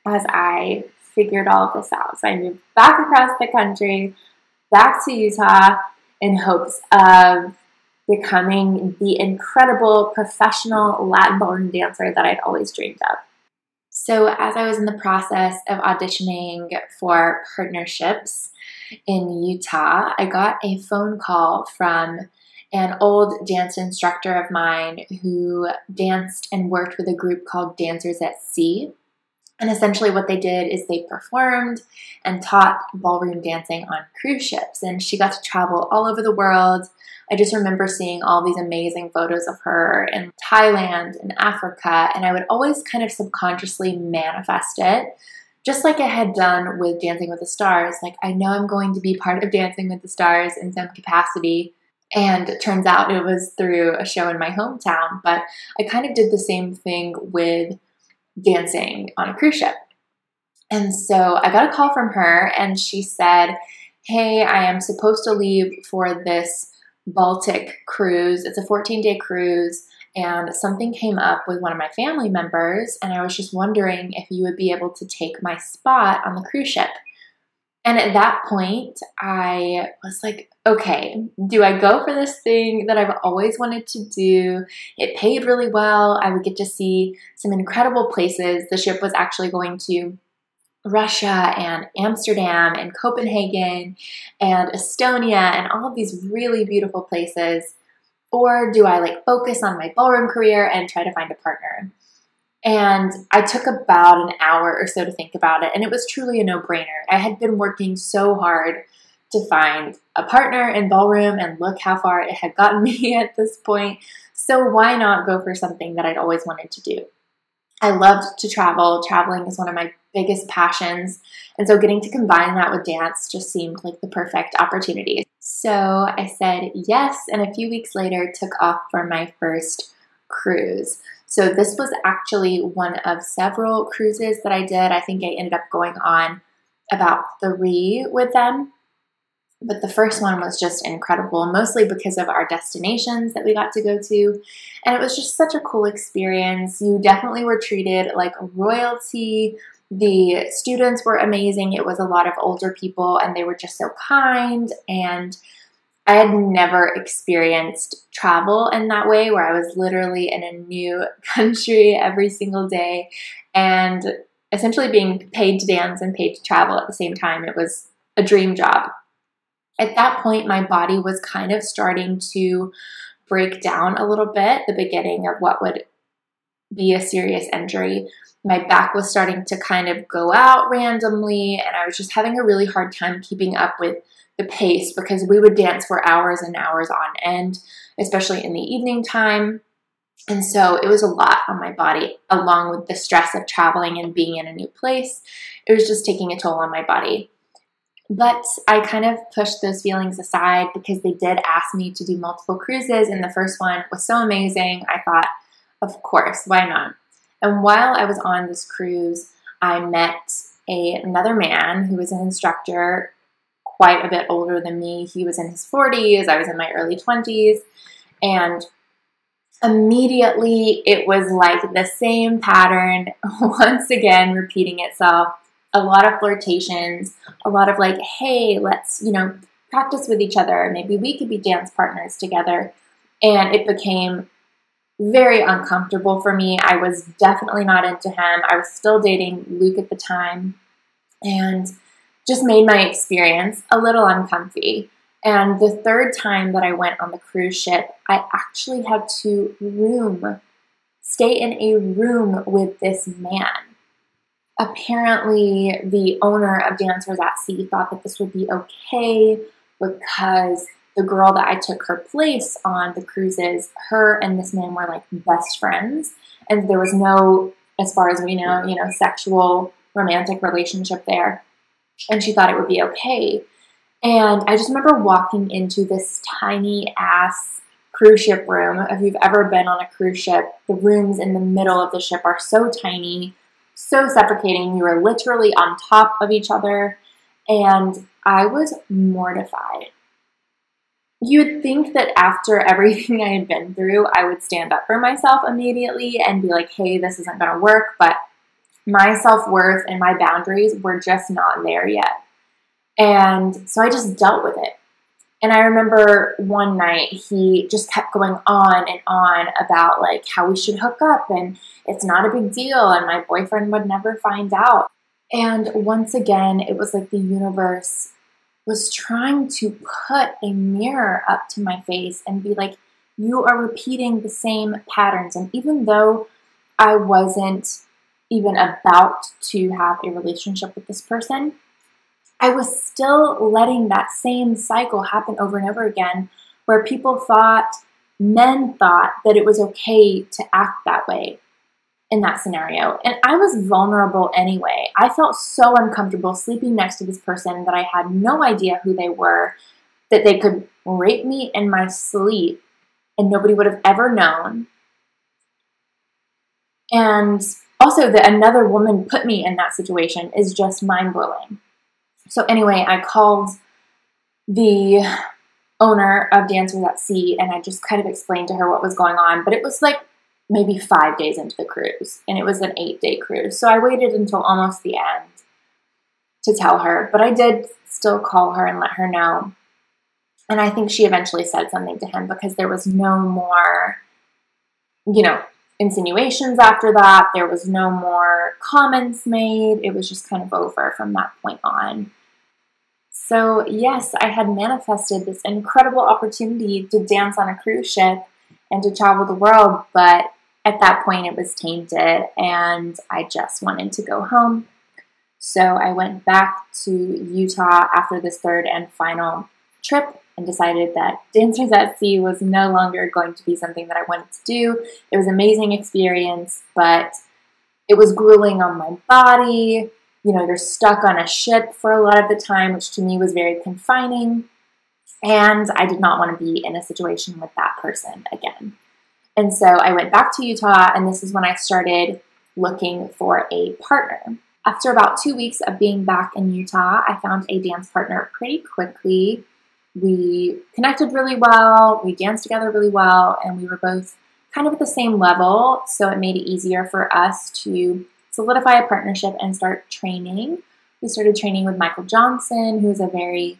as I figured all of this out. So I moved back across the country, back to Utah, in hopes of becoming the incredible professional Latin ballroom dancer that I'd always dreamed of. So, as I was in the process of auditioning for partnerships in Utah, I got a phone call from an old dance instructor of mine who danced and worked with a group called Dancers at Sea. And essentially, what they did is they performed and taught ballroom dancing on cruise ships. And she got to travel all over the world I just remember seeing all these amazing photos of her in Thailand and Africa, and I would always kind of subconsciously manifest it, just like I had done with Dancing with the Stars. Like, I know I'm going to be part of Dancing with the Stars in some capacity. And it turns out it was through a show in my hometown, but I kind of did the same thing with dancing on a cruise ship. And so I got a call from her, and she said, Hey, I am supposed to leave for this Baltic cruise. It's a 14 day cruise, and something came up with one of my family members, and I was just wondering if you would be able to take my spot on the cruise ship. And at that point, I was like, okay, do I go for this thing that I've always wanted to do? It paid really well. I would get to see some incredible places. The ship was actually going to Russia and Amsterdam and Copenhagen and Estonia and all of these really beautiful places? Or do I like focus on my ballroom career and try to find a partner? And I took about an hour or so to think about it, and it was truly a no brainer. I had been working so hard to find a partner in ballroom, and look how far it had gotten me at this point. So, why not go for something that I'd always wanted to do? I loved to travel. Traveling is one of my biggest passions. And so getting to combine that with dance just seemed like the perfect opportunity. So I said yes, and a few weeks later took off for my first cruise. So this was actually one of several cruises that I did. I think I ended up going on about three with them. But the first one was just incredible, mostly because of our destinations that we got to go to. And it was just such a cool experience. You definitely were treated like royalty. The students were amazing. It was a lot of older people, and they were just so kind. And I had never experienced travel in that way, where I was literally in a new country every single day and essentially being paid to dance and paid to travel at the same time. It was a dream job. At that point, my body was kind of starting to break down a little bit, the beginning of what would be a serious injury. My back was starting to kind of go out randomly, and I was just having a really hard time keeping up with the pace because we would dance for hours and hours on end, especially in the evening time. And so it was a lot on my body, along with the stress of traveling and being in a new place. It was just taking a toll on my body. But I kind of pushed those feelings aside because they did ask me to do multiple cruises, and the first one was so amazing. I thought, of course, why not? And while I was on this cruise, I met a, another man who was an instructor quite a bit older than me. He was in his 40s, I was in my early 20s, and immediately it was like the same pattern once again repeating itself. A lot of flirtations, a lot of like, hey, let's, you know, practice with each other. Maybe we could be dance partners together. And it became very uncomfortable for me. I was definitely not into him. I was still dating Luke at the time and just made my experience a little uncomfy. And the third time that I went on the cruise ship, I actually had to room, stay in a room with this man. Apparently, the owner of Dancers at Sea thought that this would be okay because the girl that I took her place on the cruises, her and this man were like best friends. And there was no, as far as we know, you know, sexual romantic relationship there. And she thought it would be okay. And I just remember walking into this tiny ass cruise ship room. If you've ever been on a cruise ship, the rooms in the middle of the ship are so tiny, so suffocating. You were literally on top of each other. And I was mortified. You would think that after everything I had been through, I would stand up for myself immediately and be like, hey, this isn't to work. But my self worth and my boundaries were just not there yet. And so I just dealt with it. And I remember one night he just kept going on and on about like how we should hook up and it's not a big deal and my boyfriend would never find out. And once again, it was like the universe was trying to put a mirror up to my face and be like, you are repeating the same patterns. And even though I wasn't even about to have a relationship with this person, I was still letting that same cycle happen over and over again where people thought, men thought that it was okay to act that way in that scenario. And I was vulnerable anyway. I felt so uncomfortable sleeping next to this person that I had no idea who they were, that they could rape me in my sleep and nobody would have ever known. And also, that another woman put me in that situation is just mind blowing. So, anyway, I called the owner of Dancers at Sea and I just kind of explained to her what was going on. But it was like maybe five days into the cruise and it was an eight day cruise. So I waited until almost the end to tell her. But I did still call her and let her know. And I think she eventually said something to him because there was no more, you know, insinuations after that. There was no more comments made. It was just kind of over from that point on. So, yes, I had manifested this incredible opportunity to dance on a cruise ship and to travel the world, but at that point it was tainted and I just wanted to go home. So, I went back to Utah after this third and final trip and decided that Dancers at Sea was no longer going to be something that I wanted to do. It was an amazing experience, but it was grueling on my body you know, you're stuck on a ship for a lot of the time, which to me was very confining. And I did not want to be in a situation with that person again. And so I went back to Utah, and this is when I started looking for a partner. After about two weeks of being back in Utah, I found a dance partner pretty quickly. We connected really well, we danced together really well, and we were both kind of at the same level. So it made it easier for us to solidify a partnership and start training. We started training with Michael Johnson, who is a very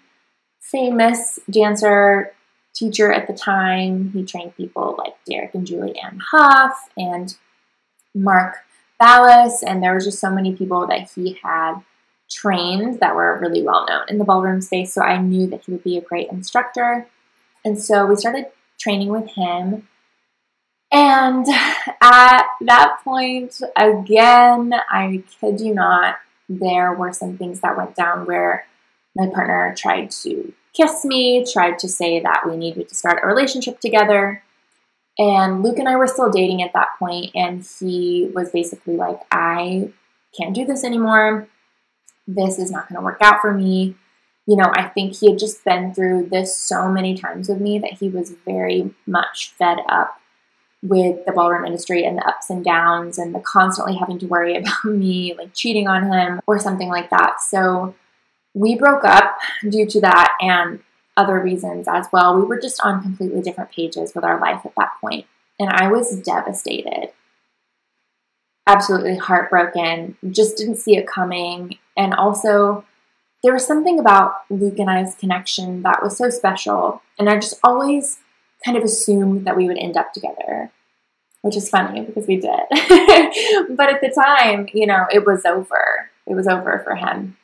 famous dancer teacher at the time. He trained people like Derek and Julianne Hough and Mark Ballas, and there was just so many people that he had trained that were really well known in the ballroom space. So I knew that he would be a great instructor. And so we started training with him. And at that point, again, I kid you not, there were some things that went down where my partner tried to kiss me, tried to say that we needed to start a relationship together. And Luke and I were still dating at that point, and he was basically like, I can't do this anymore. This is not going to work out for me. You know, I think he had just been through this so many times with me that he was very much fed up with the ballroom industry and the ups and downs and the constantly having to worry about me like cheating on him or something like that. So we broke up due to that and other reasons as well. We were just on completely different pages with our life at that point, and I was devastated. Absolutely heartbroken, just didn't see it coming. And also, there was something about Luke and I's connection that was so special, and I just always kind of assumed that we would end up together, which is funny because we did. but at the time, you know, it was over. It was over for him.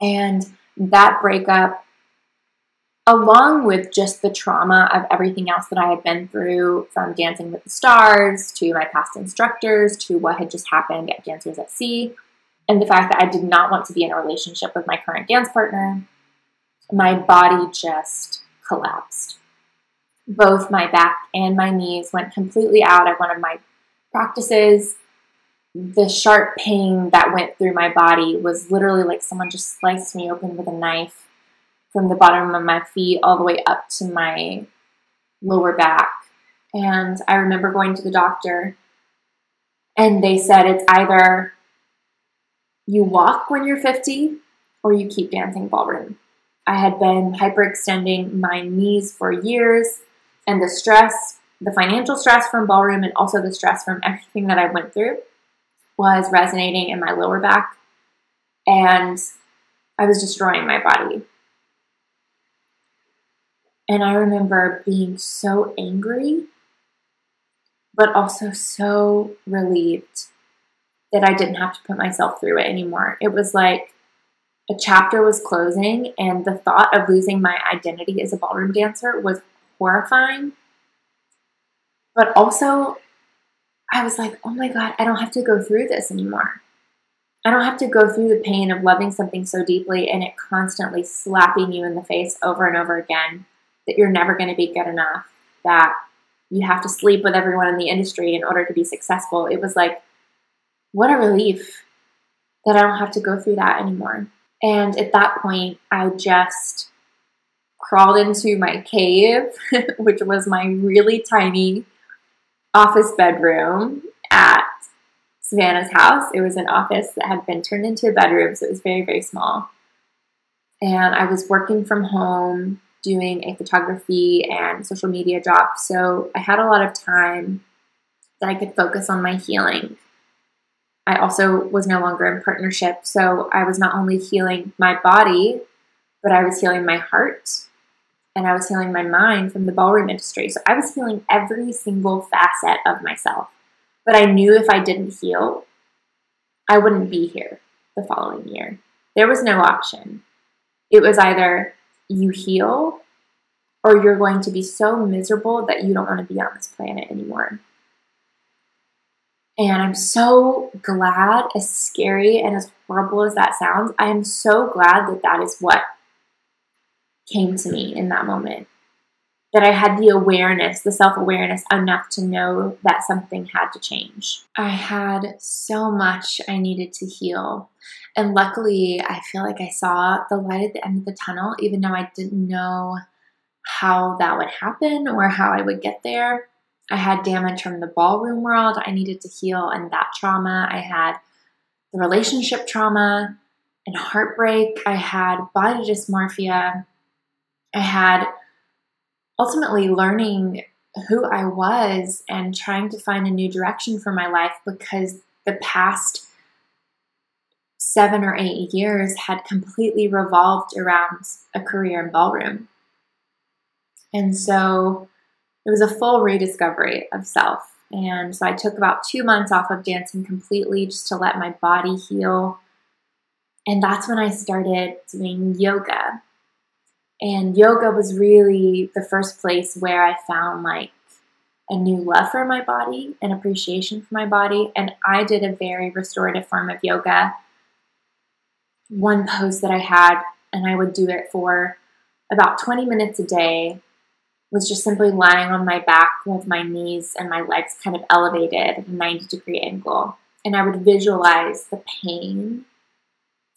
And that breakup, along with just the trauma of everything else that I had been through from Dancing with the Stars to my past instructors to what had just happened at Dancers at Sea, and the fact that I did not want to be in a relationship with my current dance partner, my body just collapsed. Both my back and my knees went completely out at one of my practices the sharp pain that went through my body was literally like someone just sliced me open with a knife from the bottom of my feet all the way up to my lower back. And I remember going to the doctor, and they said it's either you walk when you're 50 or you keep dancing ballroom. I had been hyperextending my knees for years, and the stress, the financial stress from ballroom, and also the stress from everything that I went through was resonating in my lower back and I was destroying my body. And I remember being so angry, but also so relieved that I didn't have to put myself through it anymore. It was like a chapter was closing, and the thought of losing my identity as a ballroom dancer was horrifying. But also, I was like, oh my God, I don't have to go through this anymore. I don't have to go through the pain of loving something so deeply and it constantly slapping you in the face over and over again that you're never going to be good enough, that you have to sleep with everyone in the industry in order to be successful. It was like, what a relief that I don't have to go through that anymore. And at that point, I just crawled into my cave, which was my really tiny office bedroom at Savannah's house. It was an office that had been turned into a bedroom, so it was very, very small. And I was working from home doing a photography and social media job, so I had a lot of time that I could focus on my healing. I also was no longer in partnership, so I was not only healing my body, but I was healing my heart and I was healing my mind from the ballroom industry. So I was healing every single facet of myself. But I knew if I didn't heal, I wouldn't be here the following year. There was no option. It was either you heal or you're going to be so miserable that you don't want to be on this planet anymore. And I'm so glad, as scary and as horrible as that sounds, I am so glad that that is what came to me in that moment. That I had the awareness, the self awareness enough to know that something had to change. I had so much I needed to heal. And luckily, I feel like I saw the light at the end of the tunnel, even though I didn't know how that would happen or how I would get there. I had damage from the ballroom world I needed to heal, and that trauma. I had the relationship trauma and heartbreak. I had body dysmorphia. I had ultimately learning who I was and trying to find a new direction for my life because the past seven or eight years had completely revolved around a career in ballroom. And so it was a full rediscovery of self. And so I took about two months off of dancing completely just to let my body heal And that's when I started doing yoga. And yoga was really the first place where I found like a new love for my body and appreciation for my body. And I did a very restorative form of yoga. One pose that I had, and I would do it for about 20 minutes a day, was just simply lying on my back with my knees and my legs kind of elevated at a 90 degree angle. And I would visualize the pain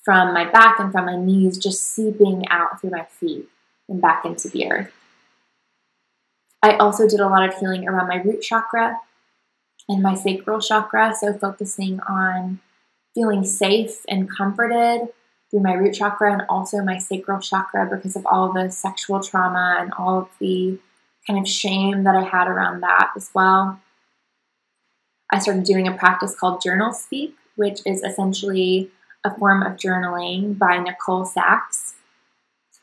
from my back and from my knees just seeping out through my feet and back into the earth. I also did a lot of healing around my root chakra and my sacral chakra, so focusing on feeling safe and comforted through my root chakra and also my sacral chakra because of all the sexual trauma and all of the kind of shame that I had around that as well. I started doing a practice called Journal Speak, which is essentially a form of journaling by Nicole Sachs.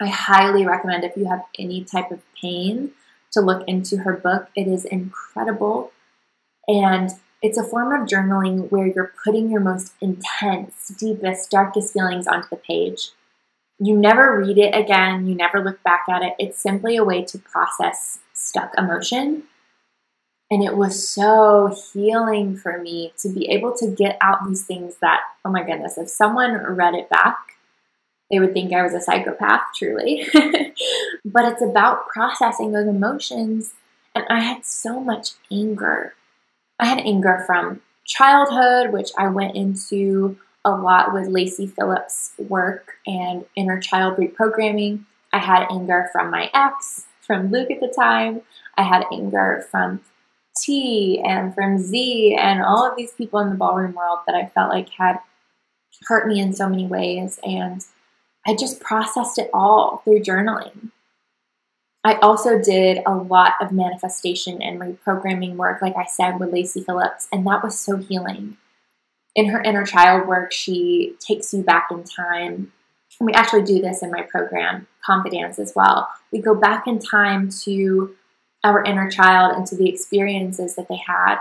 I highly recommend if you have any type of pain to look into her book. It is incredible. And it's a form of journaling where you're putting your most intense, deepest, darkest feelings onto the page. You never read it again, you never look back at it. It's simply a way to process stuck emotion. And it was so healing for me to be able to get out these things that, oh my goodness, if someone read it back, they would think I was a psychopath, truly. but it's about processing those emotions. And I had so much anger. I had anger from childhood, which I went into a lot with Lacy Phillips' work and inner child reprogramming. I had anger from my ex, from Luke at the time. I had anger from T and from Z and all of these people in the ballroom world that I felt like had hurt me in so many ways. And I just processed it all through journaling. I also did a lot of manifestation and reprogramming work, like I said, with Lacy Phillips, and that was so healing. In her inner child work, she takes you back in time. And we actually do this in my program, confiDANCE, as well. We go back in time to our inner child and to the experiences that they had,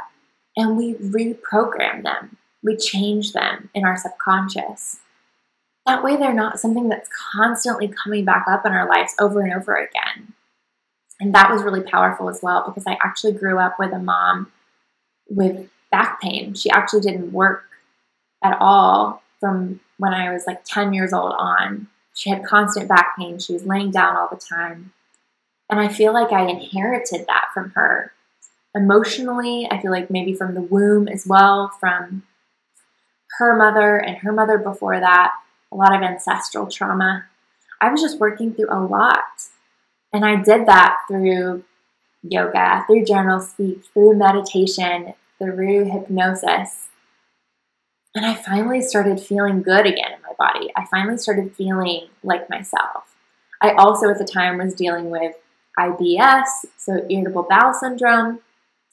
and we reprogram them. We change them in our subconscious. That way, they're not something that's constantly coming back up in our lives over and over again. And that was really powerful as well because I actually grew up with a mom with back pain. She actually didn't work at all from when I was like 10 years old on. She had constant back pain. She was laying down all the time. And I feel like I inherited that from her. Emotionally, I feel like maybe from the womb as well, from her mother and her mother before that a lot of ancestral trauma. I was just working through a lot. And I did that through yoga, through journal speak, through meditation, through hypnosis. And I finally started feeling good again in my body. I finally started feeling like myself. I also, at the time, was dealing with IBS, so irritable bowel syndrome.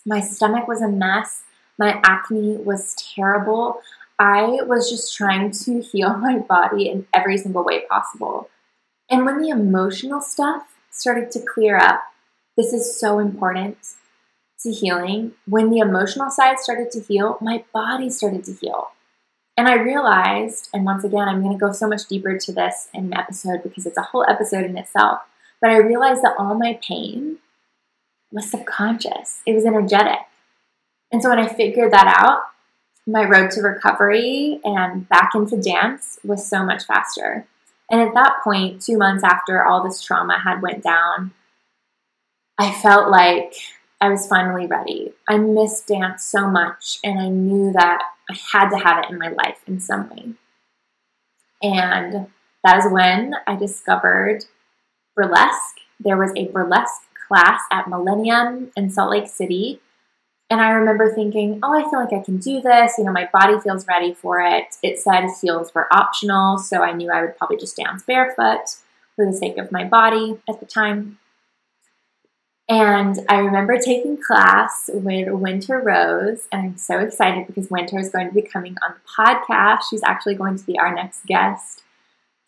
My stomach was a mess. My acne was terrible. I was just trying to heal my body in every single way possible. And when the emotional stuff started to clear up, this is so important to healing. When the emotional side started to heal, my body started to heal. And I realized, and once again, I'm going to go so much deeper to this in an episode because it's a whole episode in itself, but I realized that all my pain was subconscious, it was energetic. And so when I figured that out, my road to recovery and back into dance was so much faster. And at that point, two months after all this trauma had went down, I felt like I was finally ready. I missed dance so much, and I knew that I had to have it in my life in some way. And that is when I discovered burlesque. There was a burlesque class at Millennium in Salt Lake City and I remember thinking, oh, I feel like I can do this. You know, my body feels ready for it. It said heels were optional, so I knew I would probably just dance barefoot for the sake of my body at the time. And I remember taking class with Winter Rose, and I'm so excited because Winter is going to be coming on the podcast. She's actually going to be our next guest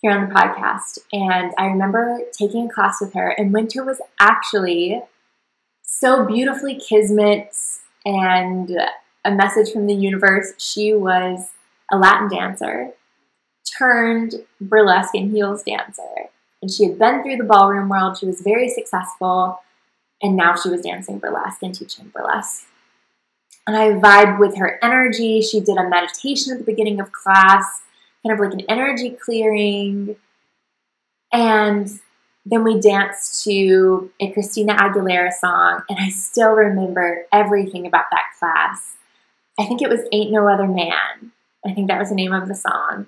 here on the podcast. And I remember taking a class with her, and Winter was actually so beautifully kismet and a message from the universe. She was a Latin dancer. turned burlesque and heels dancer. And she had been through the ballroom world, she was very successful, and now she was dancing burlesque and teaching burlesque. And I vibed with her energy. She did a meditation at the beginning of class, kind of like an energy clearing. And then we danced to a Christina Aguilera song, and I still remember everything about that class. I think it was Ain't No Other Man. I think that was the name of the song.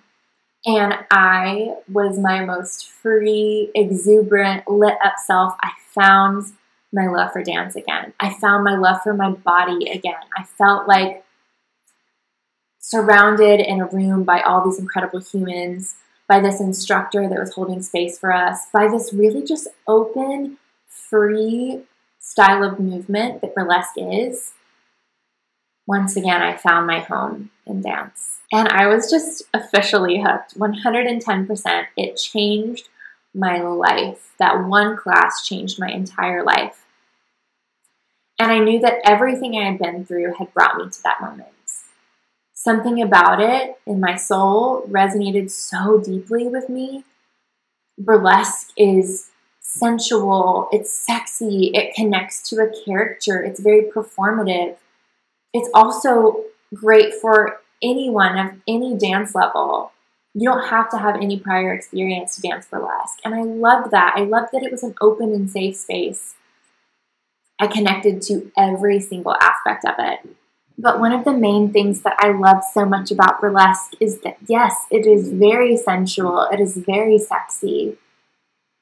And I was my most free, exuberant, lit up self. I found my love for dance again. I found my love for my body again. I felt like surrounded in a room by all these incredible humans, by this instructor that was holding space for us, by this really just open, free style of movement that burlesque is. Once again, I found my home in dance. And I was just officially hooked 110%. It changed my life. That one class changed my entire life. And I knew that everything I had been through had brought me to that moment. Something about it in my soul resonated so deeply with me. Burlesque is sensual, it's sexy, it connects to a character, it's very performative. It's also great for anyone of any dance level. You don't have to have any prior experience to dance burlesque. And I loved that. I loved that it was an open and safe space. I connected to every single aspect of it. But one of the main things that I love so much about burlesque is that, yes, it is very sensual, it is very sexy,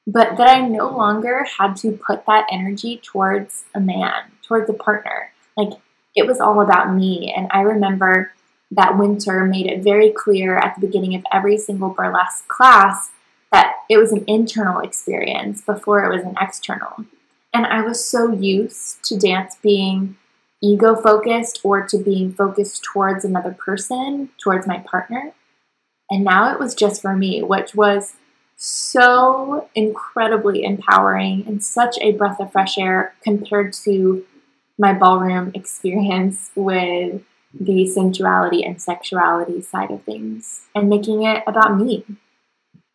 but that I no longer had to put that energy towards a man, towards a partner. Like, it was all about me. And I remember that winter made it very clear at the beginning of every single burlesque class that it was an internal experience before it was an external. And I was so used to dance being ego focused or to being focused towards another person, towards my partner. And now it was just for me, which was so incredibly empowering and such a breath of fresh air compared to my ballroom experience with the sensuality and sexuality side of things and making it about me.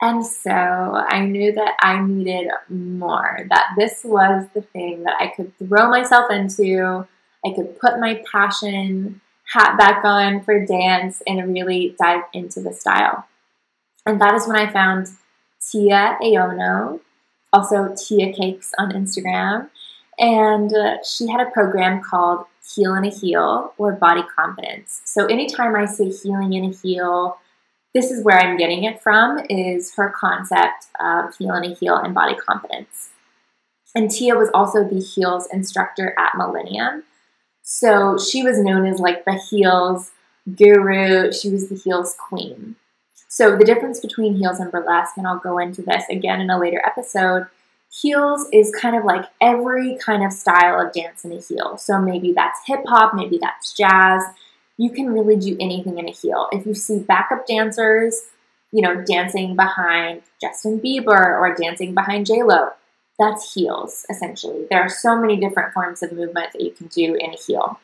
And so I knew that I needed more, that this was the thing that I could throw myself into. I could put my passion hat back on for dance and really dive into the style. And that is when I found Tia Aono, also Tia Cakes on Instagram. And uh, she had a program called Heal in a Heel or Body Confidence. So anytime I say healing in a heel, this is where I'm getting it from is her concept of heal in a heel and body confidence. And Tia was also the heels instructor at Millennium. So she was known as like the heels guru. She was the heels queen. So the difference between heels and burlesque, and I'll go into this again in a later episode, heels is kind of like every kind of style of dance in a heel. So maybe that's hip hop, maybe that's jazz. You can really do anything in a heel. If you see backup dancers, you know, dancing behind Justin Bieber or dancing behind J Lo, that's heels essentially. There are so many different forms of movement that you can do in a heel.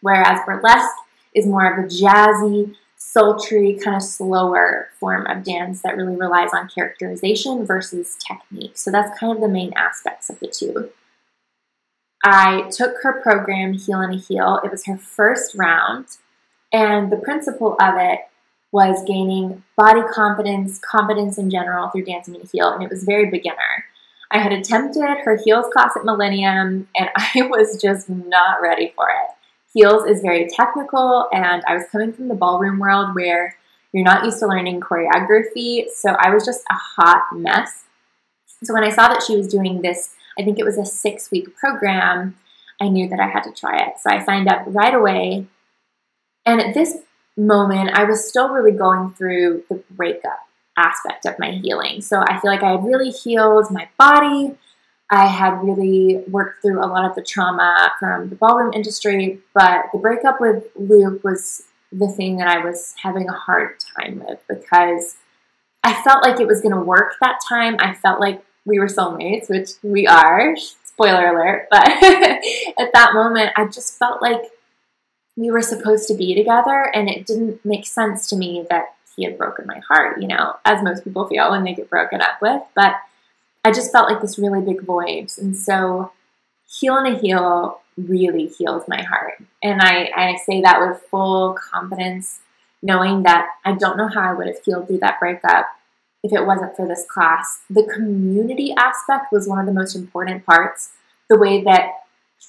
Whereas burlesque is more of a jazzy, sultry, kind of slower form of dance that really relies on characterization versus technique. So that's kind of the main aspects of the two. I took her program, Heal in a Heel. It was her first round, and the principle of it was gaining body confidence, confidence in general through dancing in a heel, and it was very beginner. I had attempted her heels class at Millennium, and I was just not ready for it. Heels is very technical, and I was coming from the ballroom world where you're not used to learning choreography, so I was just a hot mess. So when I saw that she was doing this, I think it was a six week program, I knew that I had to try it. So I signed up right away. And at this moment, I was still really going through the breakup aspect of my healing. So I feel like I had really healed my body. I had really worked through a lot of the trauma from the ballroom industry, but the breakup with Luke was the thing that I was having a hard time with because I felt like it was going to work that time. I felt like we were soulmates, which we are. Spoiler alert. But at that moment, I just felt like we were supposed to be together, and it didn't make sense to me that he had broken my heart, you know, as most people feel when they get broken up with. But I just felt like this really big void. And so Heal in a Heel really healed my heart. And I, I say that with full confidence, knowing that I don't know how I would have healed through that breakup if it wasn't for this class. The community aspect was one of the most important parts. The way that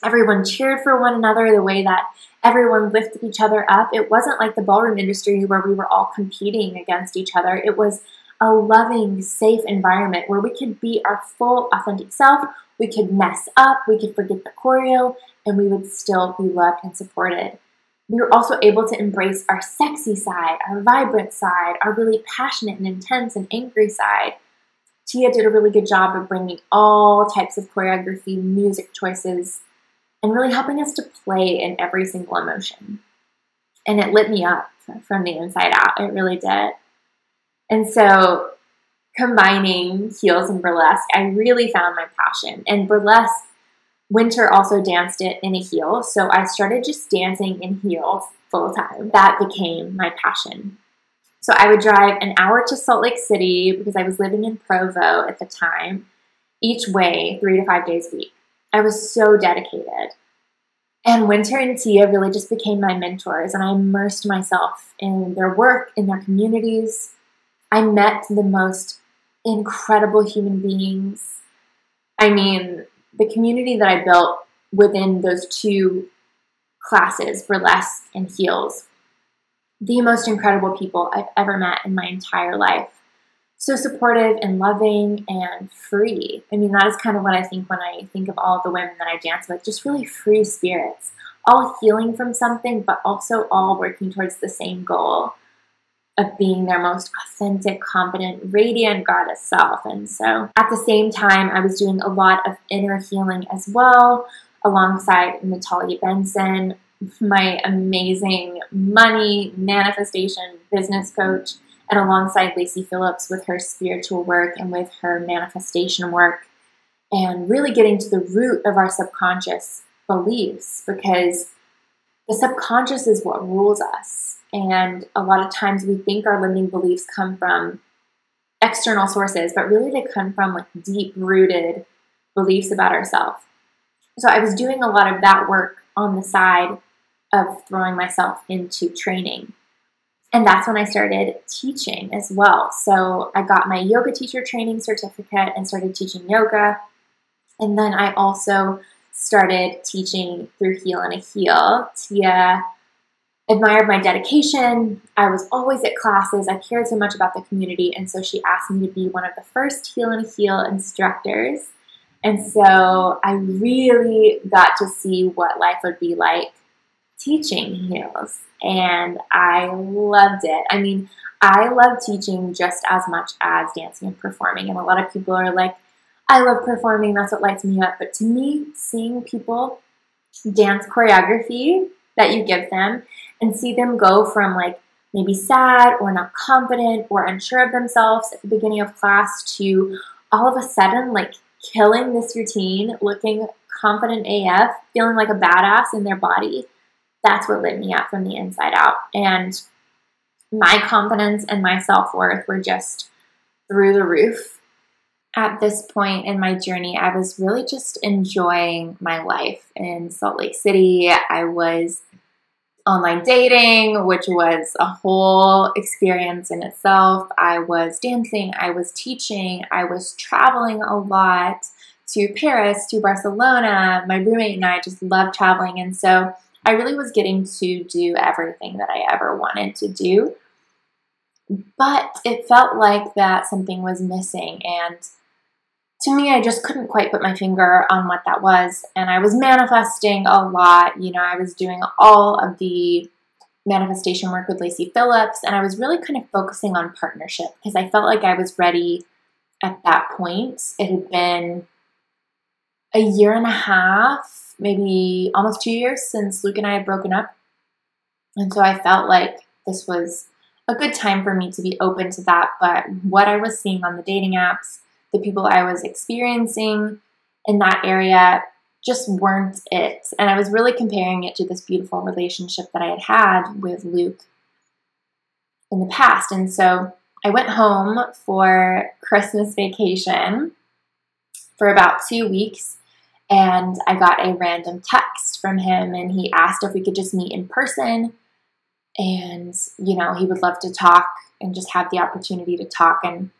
everyone cheered for one another, the way that everyone lifted each other up. It wasn't like the ballroom industry where we were all competing against each other. It was a loving, safe environment where we could be our full, authentic self. We could mess up, we could forget the choreo, and we would still be loved and supported. We were also able to embrace our sexy side, our vibrant side, our really passionate and intense and angry side. Tia did a really good job of bringing all types of choreography, music choices, and really helping us to play in every single emotion. And it lit me up from the inside out. It really did. And so, combining heels and burlesque, I really found my passion. And burlesque, Winter also danced it in a heel. So, I started just dancing in heels full time. That became my passion. So, I would drive an hour to Salt Lake City because I was living in Provo at the time, each way, three to five days a week. I was so dedicated. And Winter and Tia really just became my mentors, and I immersed myself in their work, in their communities. I met the most incredible human beings. I mean, the community that I built within those two classes, burlesque and heels, the most incredible people I've ever met in my entire life so supportive and loving and free. I mean, that is kind of what I think when I think of all the women that I dance with, just really free spirits, all healing from something, but also all working towards the same goal of being their most authentic, confident, radiant goddess self. And so at the same time, I was doing a lot of inner healing as well, alongside Natalia Benson, my amazing money manifestation business coach and alongside Lacy Phillips with her spiritual work and with her manifestation work, and really getting to the root of our subconscious beliefs because the subconscious is what rules us. And a lot of times we think our limiting beliefs come from external sources, but really they come from like deep rooted beliefs about ourselves. So I was doing a lot of that work on the side of throwing myself into training. And that's when I started teaching as well. So I got my yoga teacher training certificate and started teaching yoga. And then I also started teaching through Heal in a Heel. Tia admired my dedication. I was always at classes. I cared so much about the community. And so she asked me to be one of the first Heal in a Heel instructors. And so I really got to see what life would be like teaching heels and I loved it. I mean, I love teaching just as much as dancing and performing. And a lot of people are like, I love performing, that's what lights me up. But to me, seeing people dance choreography that you give them and see them go from like maybe sad or not confident or unsure of themselves at the beginning of class to all of a sudden like killing this routine, looking confident AF, feeling like a badass in their body that's what lit me up from the inside out. And my confidence and my self worth were just through the roof. At this point in my journey, I was really just enjoying my life in Salt Lake City. I was online dating, which was a whole experience in itself. I was dancing, I was teaching, I was traveling a lot to Paris, to Barcelona. My roommate and I just loved traveling. And so I really was getting to do everything that I ever wanted to do. But it felt like that something was missing. And to me, I just couldn't quite put my finger on what that was. And I was manifesting a lot. You know, I was doing all of the manifestation work with Lacy Phillips, and I was really kind of focusing on partnership because I felt like I was ready at that point. It had been a year and a half maybe almost two years since Luke and I had broken up. And so I felt like this was a good time for me to be open to that. But what I was seeing on the dating apps, the people I was experiencing in that area just weren't it. And I was really comparing it to this beautiful relationship that I had had with Luke. in the past. And so I went home for Christmas vacation for about two weeks and I got a random text from him and he asked if we could just meet in person. And you know he would love to talk and just have the opportunity to talk. And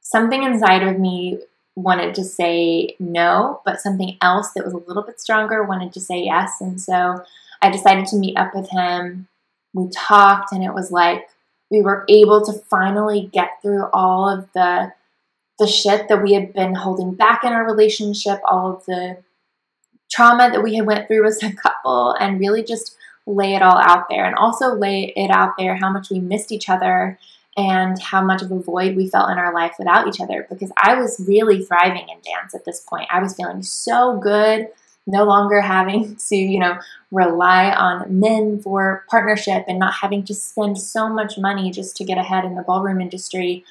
something inside of me wanted to say no but something else that was a little bit stronger wanted to say yes. And so i decided to meet up with him. We talked and it was like we were able to finally get through all of the the shit that we had been holding back in our relationship all of the trauma that we had went through as a couple and really just lay it all out there and also lay it out there how much we missed each other and how much of a void we felt in our life without each other because I was really thriving in dance at this point. I was feeling so good, no longer having to, you know, rely on men for partnership and not having to spend so much money just to get ahead in the ballroom industry.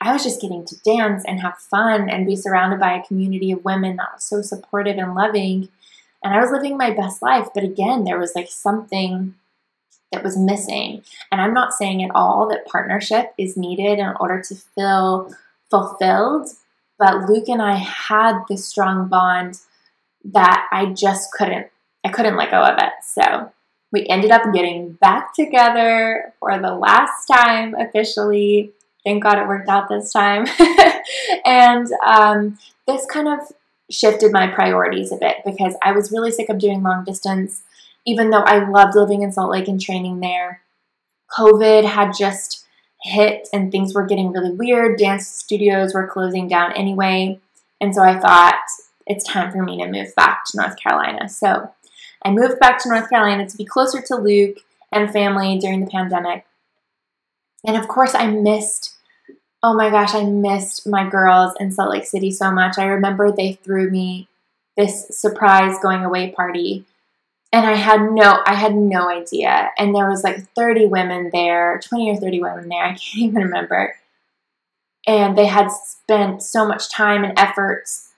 I was just getting to dance and have fun and be surrounded by a community of women that was so supportive and loving and I was living my best life. But again, there was like something that was missing. And I'm not saying at all that partnership is needed in order to feel fulfilled, but Luke and I had this strong bond that I just couldn't I couldn't let go of it. So we ended up getting back together for the last time officially. Thank God it worked out this time. and um, this kind of shifted my priorities a bit because I was really sick of doing long distance, even though I loved living in Salt Lake and training there. COVID had just hit and things were getting really weird. Dance studios were closing down anyway. And so I thought it's time for me to move back to North Carolina. So I moved back to North Carolina to be closer to Luke and family during the pandemic. And of course, I missed oh my gosh, I missed my girls in Salt Lake City so much. I remember they threw me this surprise going away party and I had no I had no idea. And there was like 30 women there, 20 or 30 women there. I can't even remember. And they had spent so much time and efforts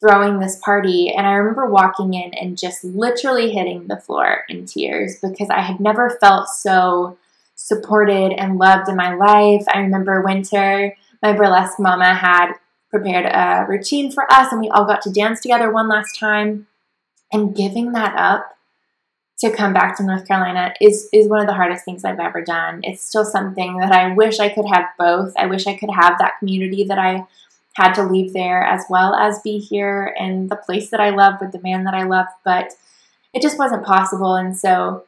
throwing this party and I remember walking in and just literally hitting the floor in tears because I had never felt so supported and loved in my life. I remember winter, my burlesque mama had prepared a routine for us, and we all got to dance together one last time. And giving that up to come back to North Carolina is is one of the hardest things I've ever done. It's still something that I wish I could have both. I wish I could have that community that I had to leave there as well as be here and the place that I love with the man that I love, but it just wasn't possible and so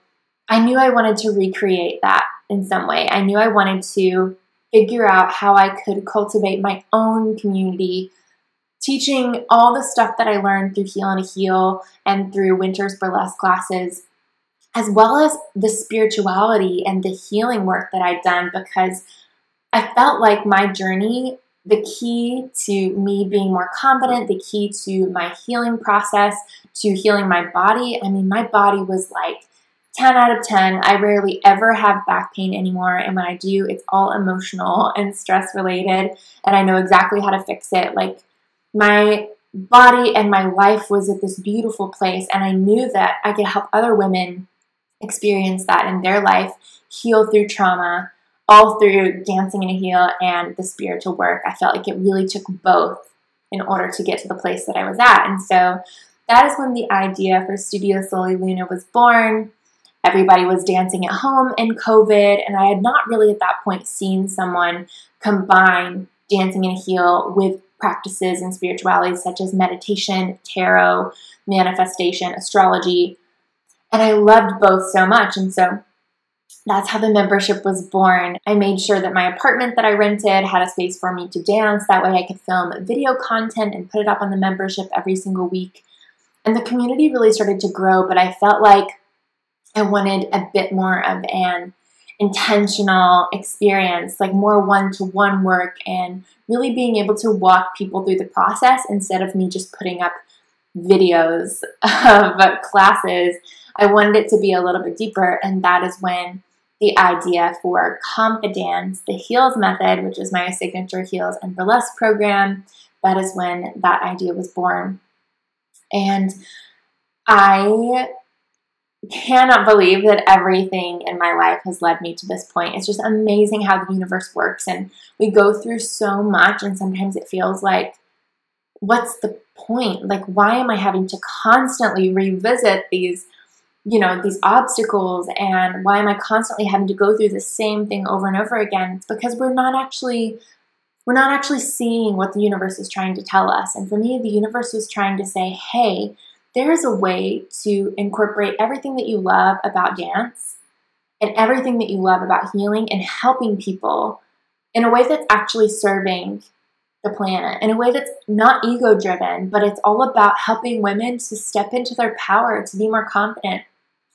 I knew I wanted to recreate that in some way. I knew I wanted to figure out how I could cultivate my own community, teaching all the stuff that I learned through Heal in a Heel and through Winter's burlesque classes, as well as the spirituality and the healing work that I'd done because I felt like my journey, the key to me being more confident, the key to my healing process, to healing my body. I mean, my body was like 10 out of 10. I rarely ever have back pain anymore. And when I do, it's all emotional and stress related. And I know exactly how to fix it. Like my body and my life was at this beautiful place. And I knew that I could help other women experience that in their life, heal through trauma, all through dancing in a heel and the spiritual work. I felt like it really took both in order to get to the place that I was at. And so that is when the idea for Studio Sol Y Luna was born. Everybody was dancing at home in COVID, and I had not really at that point seen someone combine dancing in a heel with practices and spiritualities such as meditation, tarot, manifestation, astrology. And I loved both so much. And so that's how the membership was born. I made sure that my apartment that I rented had a space for me to dance. That way I could film video content and put it up on the membership every single week. And the community really started to grow, but I felt like I wanted a bit more of an intentional experience, like more one to one work, and really being able to walk people through the process instead of me just putting up videos of classes. I wanted it to be a little bit deeper, and that is when the idea for confiDANCE, the Heels Method, which is my signature heels and burlesque program, that is when that idea was born. And I cannot believe that everything in my life has led me to this point. It's just amazing how the universe works. And we go through so much, and sometimes it feels like, what's the point? Like, why am I having to constantly revisit these? you know these obstacles and why am i constantly having to go through the same thing over and over again it's because we're not actually we're not actually seeing what the universe is trying to tell us and for me the universe was trying to say hey there's a way to incorporate everything that you love about dance and everything that you love about healing and helping people in a way that's actually serving the planet in a way that's not ego driven, but it's all about helping women to step into their power, to be more confident.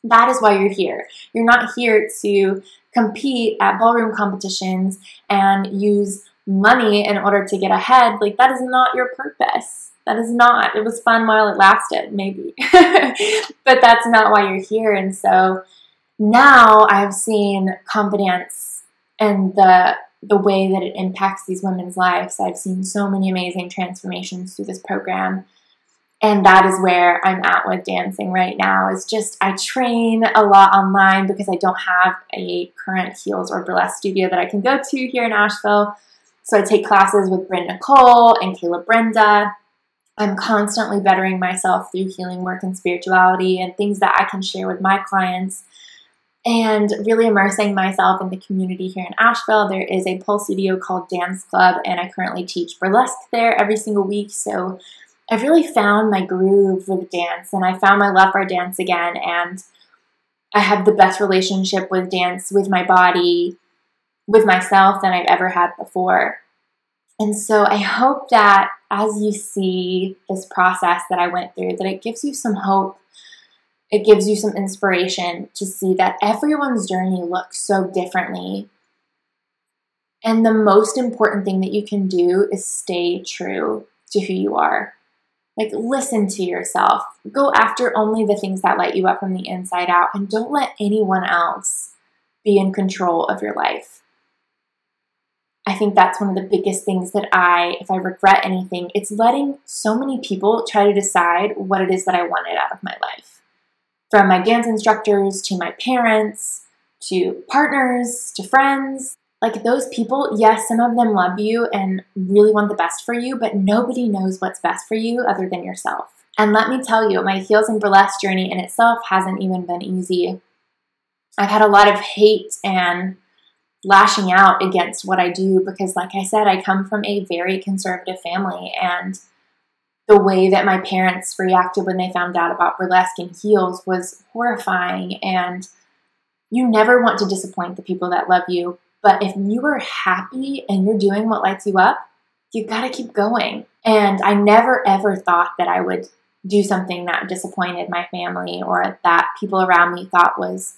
That is why you're here. You're not here to compete at ballroom competitions and use money in order to get ahead. Like, that is not your purpose. That is not. It was fun while it lasted, maybe. but that's not why you're here. And so now I've seen confiDANCE and the the way that it impacts these women's lives. I've seen so many amazing transformations through this program. And that is where I'm at with dancing right now. Is just I train a lot online because I don't have a current heels or burlesque studio that I can go to here in Asheville. So I take classes with Bryn Nicole and Kayla Brenda. I'm constantly bettering myself through healing work and spirituality and things that I can share with my clients and really immersing myself in the community here in Asheville. There is a pole studio called Dance Club, and I currently teach burlesque there every single week. So I've really found my groove with dance, and I found my love for dance again. And I have the best relationship with dance, with my body, with myself than I've ever had before. And so I hope that as you see this process that I went through, that it gives you some hope. It gives you some inspiration to see that everyone's journey looks so differently. And the most important thing that you can do is stay true to who you are. Like, listen to yourself. Go after only the things that light you up from the inside out, and don't let anyone else be in control of your life. I think that's one of the biggest things that I, if I regret anything, it's letting so many people try to decide what it is that I wanted out of my life. From my dance instructors to my parents to partners to friends. Like those people, yes, some of them love you and really want the best for you, but nobody knows what's best for you other than yourself. And let me tell you, my heels and burlesque journey in itself hasn't even been easy. I've had a lot of hate and lashing out against what I do because, like I said, I come from a very conservative family, and the way that my parents reacted when they found out about burlesque and heels was horrifying. And you never want to disappoint the people that love you, but if you are happy and you're doing what lights you up, you've got to keep going. And I never ever thought that I would do something that disappointed my family or that people around me thought was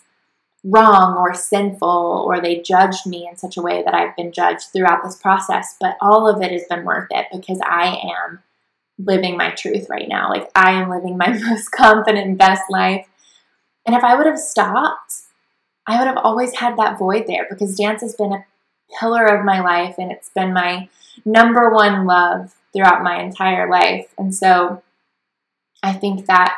wrong or sinful or they judged me in such a way that I've been judged throughout this process. But all of it has been worth it because I am living my truth right now. Like I am living my most confident, best life. And if I would have stopped, I would have always had that void there because dance has been a pillar of my life and it's been my number one love throughout my entire life. And so I think that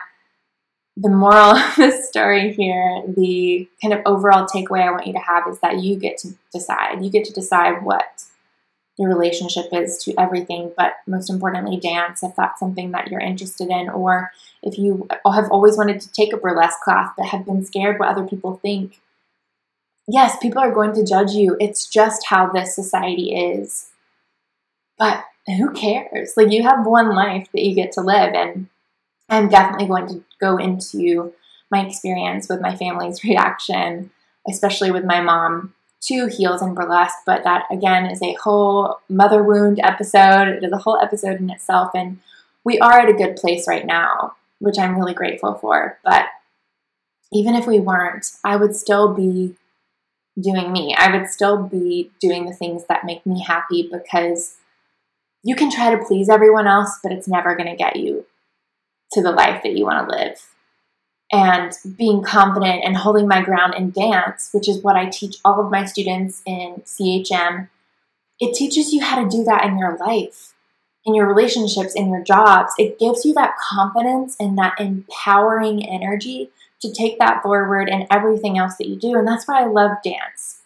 the moral of the story here, the kind of overall takeaway I want you to have is that you get to decide. You get to decide what your relationship is to everything, but most importantly, dance, if that's something that you're interested in, or if you have always wanted to take a burlesque class but have been scared what other people think. Yes, people are going to judge you. It's just how this society is. But who cares? Like, you have one life that you get to live, and I'm definitely going to go into my experience with my family's reaction, especially with my mom to heels and burlesque. But that again is a whole mother wound episode. It is a whole episode in itself. And we are at a good place right now, which I'm really grateful for. But even if we weren't, I would still be doing me. I would still be doing the things that make me happy because you can try to please everyone else, but it's never going to get you to the life that you want to live. And being confident and holding my ground in dance, which is what I teach all of my students in CHM, it teaches you how to do that in your life, in your relationships, in your jobs. It gives you that confidence and that empowering energy to take that forward in everything else that you do. And that's why I love dance.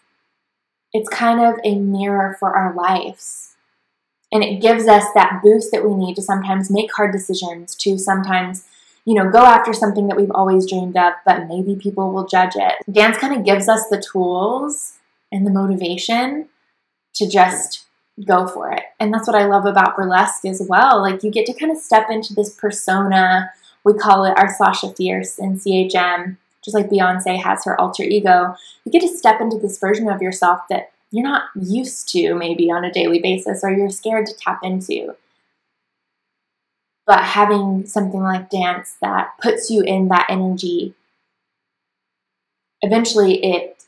It's kind of a mirror for our lives. And it gives us that boost that we need to sometimes make hard decisions, to sometimes, you know, go after something that we've always dreamed of, but maybe people will judge it. Dance kind of gives us the tools and the motivation to just go for it. And that's what I love about burlesque as well. Like you get to kind of step into this persona. We call it our Sasha Fierce in CHM, just like Beyonce has her alter ego. You get to step into this version of yourself that you're not used to maybe on a daily basis or you're scared to tap into. But having something like dance that puts you in that energy, eventually it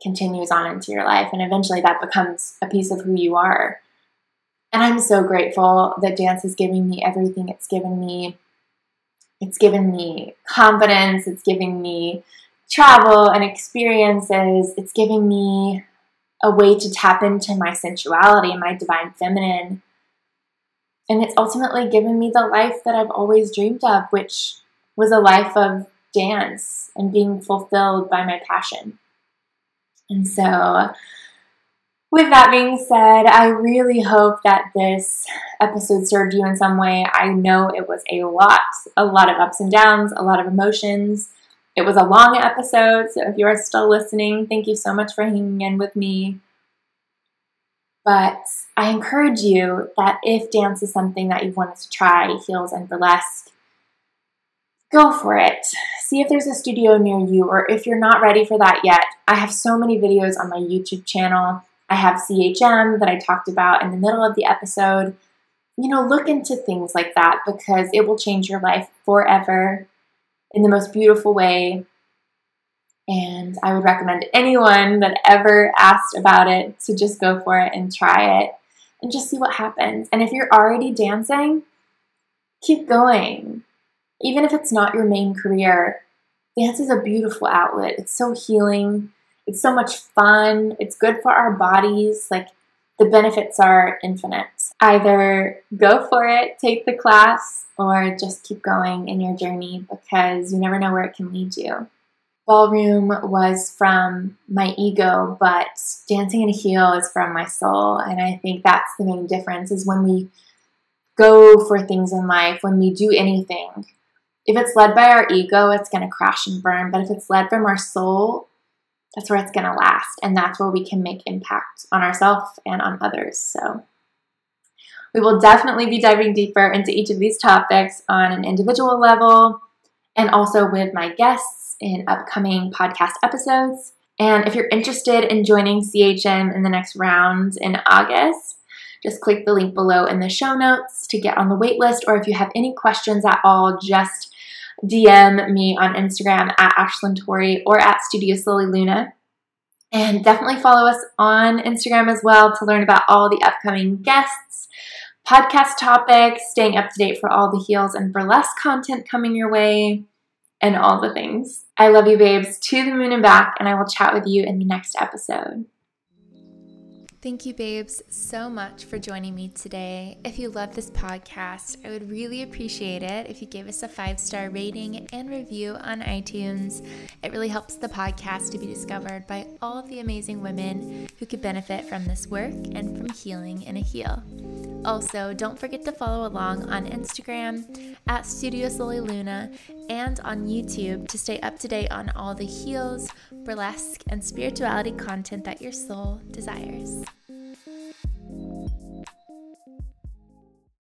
continues on into your life. And eventually that becomes a piece of who you are. And I'm so grateful that dance is giving me everything it's given me. It's given me confidence, it's giving me travel and experiences, it's giving me a way to tap into my sensuality and my divine feminine. And it's ultimately given me the life that I've always dreamed of, which was a life of dance and being fulfilled by my passion. And so, with that being said, I really hope that this episode served you in some way. I know it was a lot, a lot of ups and downs, a lot of emotions. It was a long episode, so if you are still listening, thank you so much for hanging in with me. But I encourage you that if dance is something that you've wanted to try, heels and burlesque, go for it. See if there's a studio near you, or if you're not ready for that yet, I have so many videos on my YouTube channel. I have CHM that I talked about in the middle of the episode. You know, look into things like that because it will change your life forever in the most beautiful way. And I would recommend anyone that ever asked about it to just go for it and try it and just see what happens. And if you're already dancing, keep going even if it's not your main career, dance is a beautiful outlet. It's so healing. It's so much fun. It's good for our bodies. Like the benefits are infinite. Either go for it, take the class, or just keep going in your journey because you never know where it can lead you. Ballroom was from my ego, but dancing in a heel is from my soul. And I think that's the main difference is when we go for things in life, when we do anything, if it's led by our ego, it's going to crash and burn. But if it's led from our soul, that's where it's going to last. And that's where we can make impact on ourselves and on others. So we will definitely be diving deeper into each of these topics on an individual level and also with my guests in upcoming podcast episodes. And if you're interested in joining CHM in the next round in August, just click the link below in the show notes to get on the waitlist. Or if you have any questions at all, just DM me on Instagram at Ashlyn Tori or at Studio Sol Y Luna. And definitely follow us on Instagram as well to learn about all the upcoming guests, podcast topics, staying up to date for all the heels and burlesque content coming your way, and all the things. I love you, babes, to the moon and back, and I will chat with you in the next episode. Thank you, babes, so much for joining me today. If you love this podcast, I would really appreciate it if you gave us a five star rating and review on iTunes. It really helps the podcast to be discovered by all of the amazing women who could benefit from this work and from healing in a heel. Also, don't forget to follow along on Instagram at Studio Sol Y Luna and on YouTube to stay up to date on all the heels, burlesque, and spirituality content that your soul desires thank you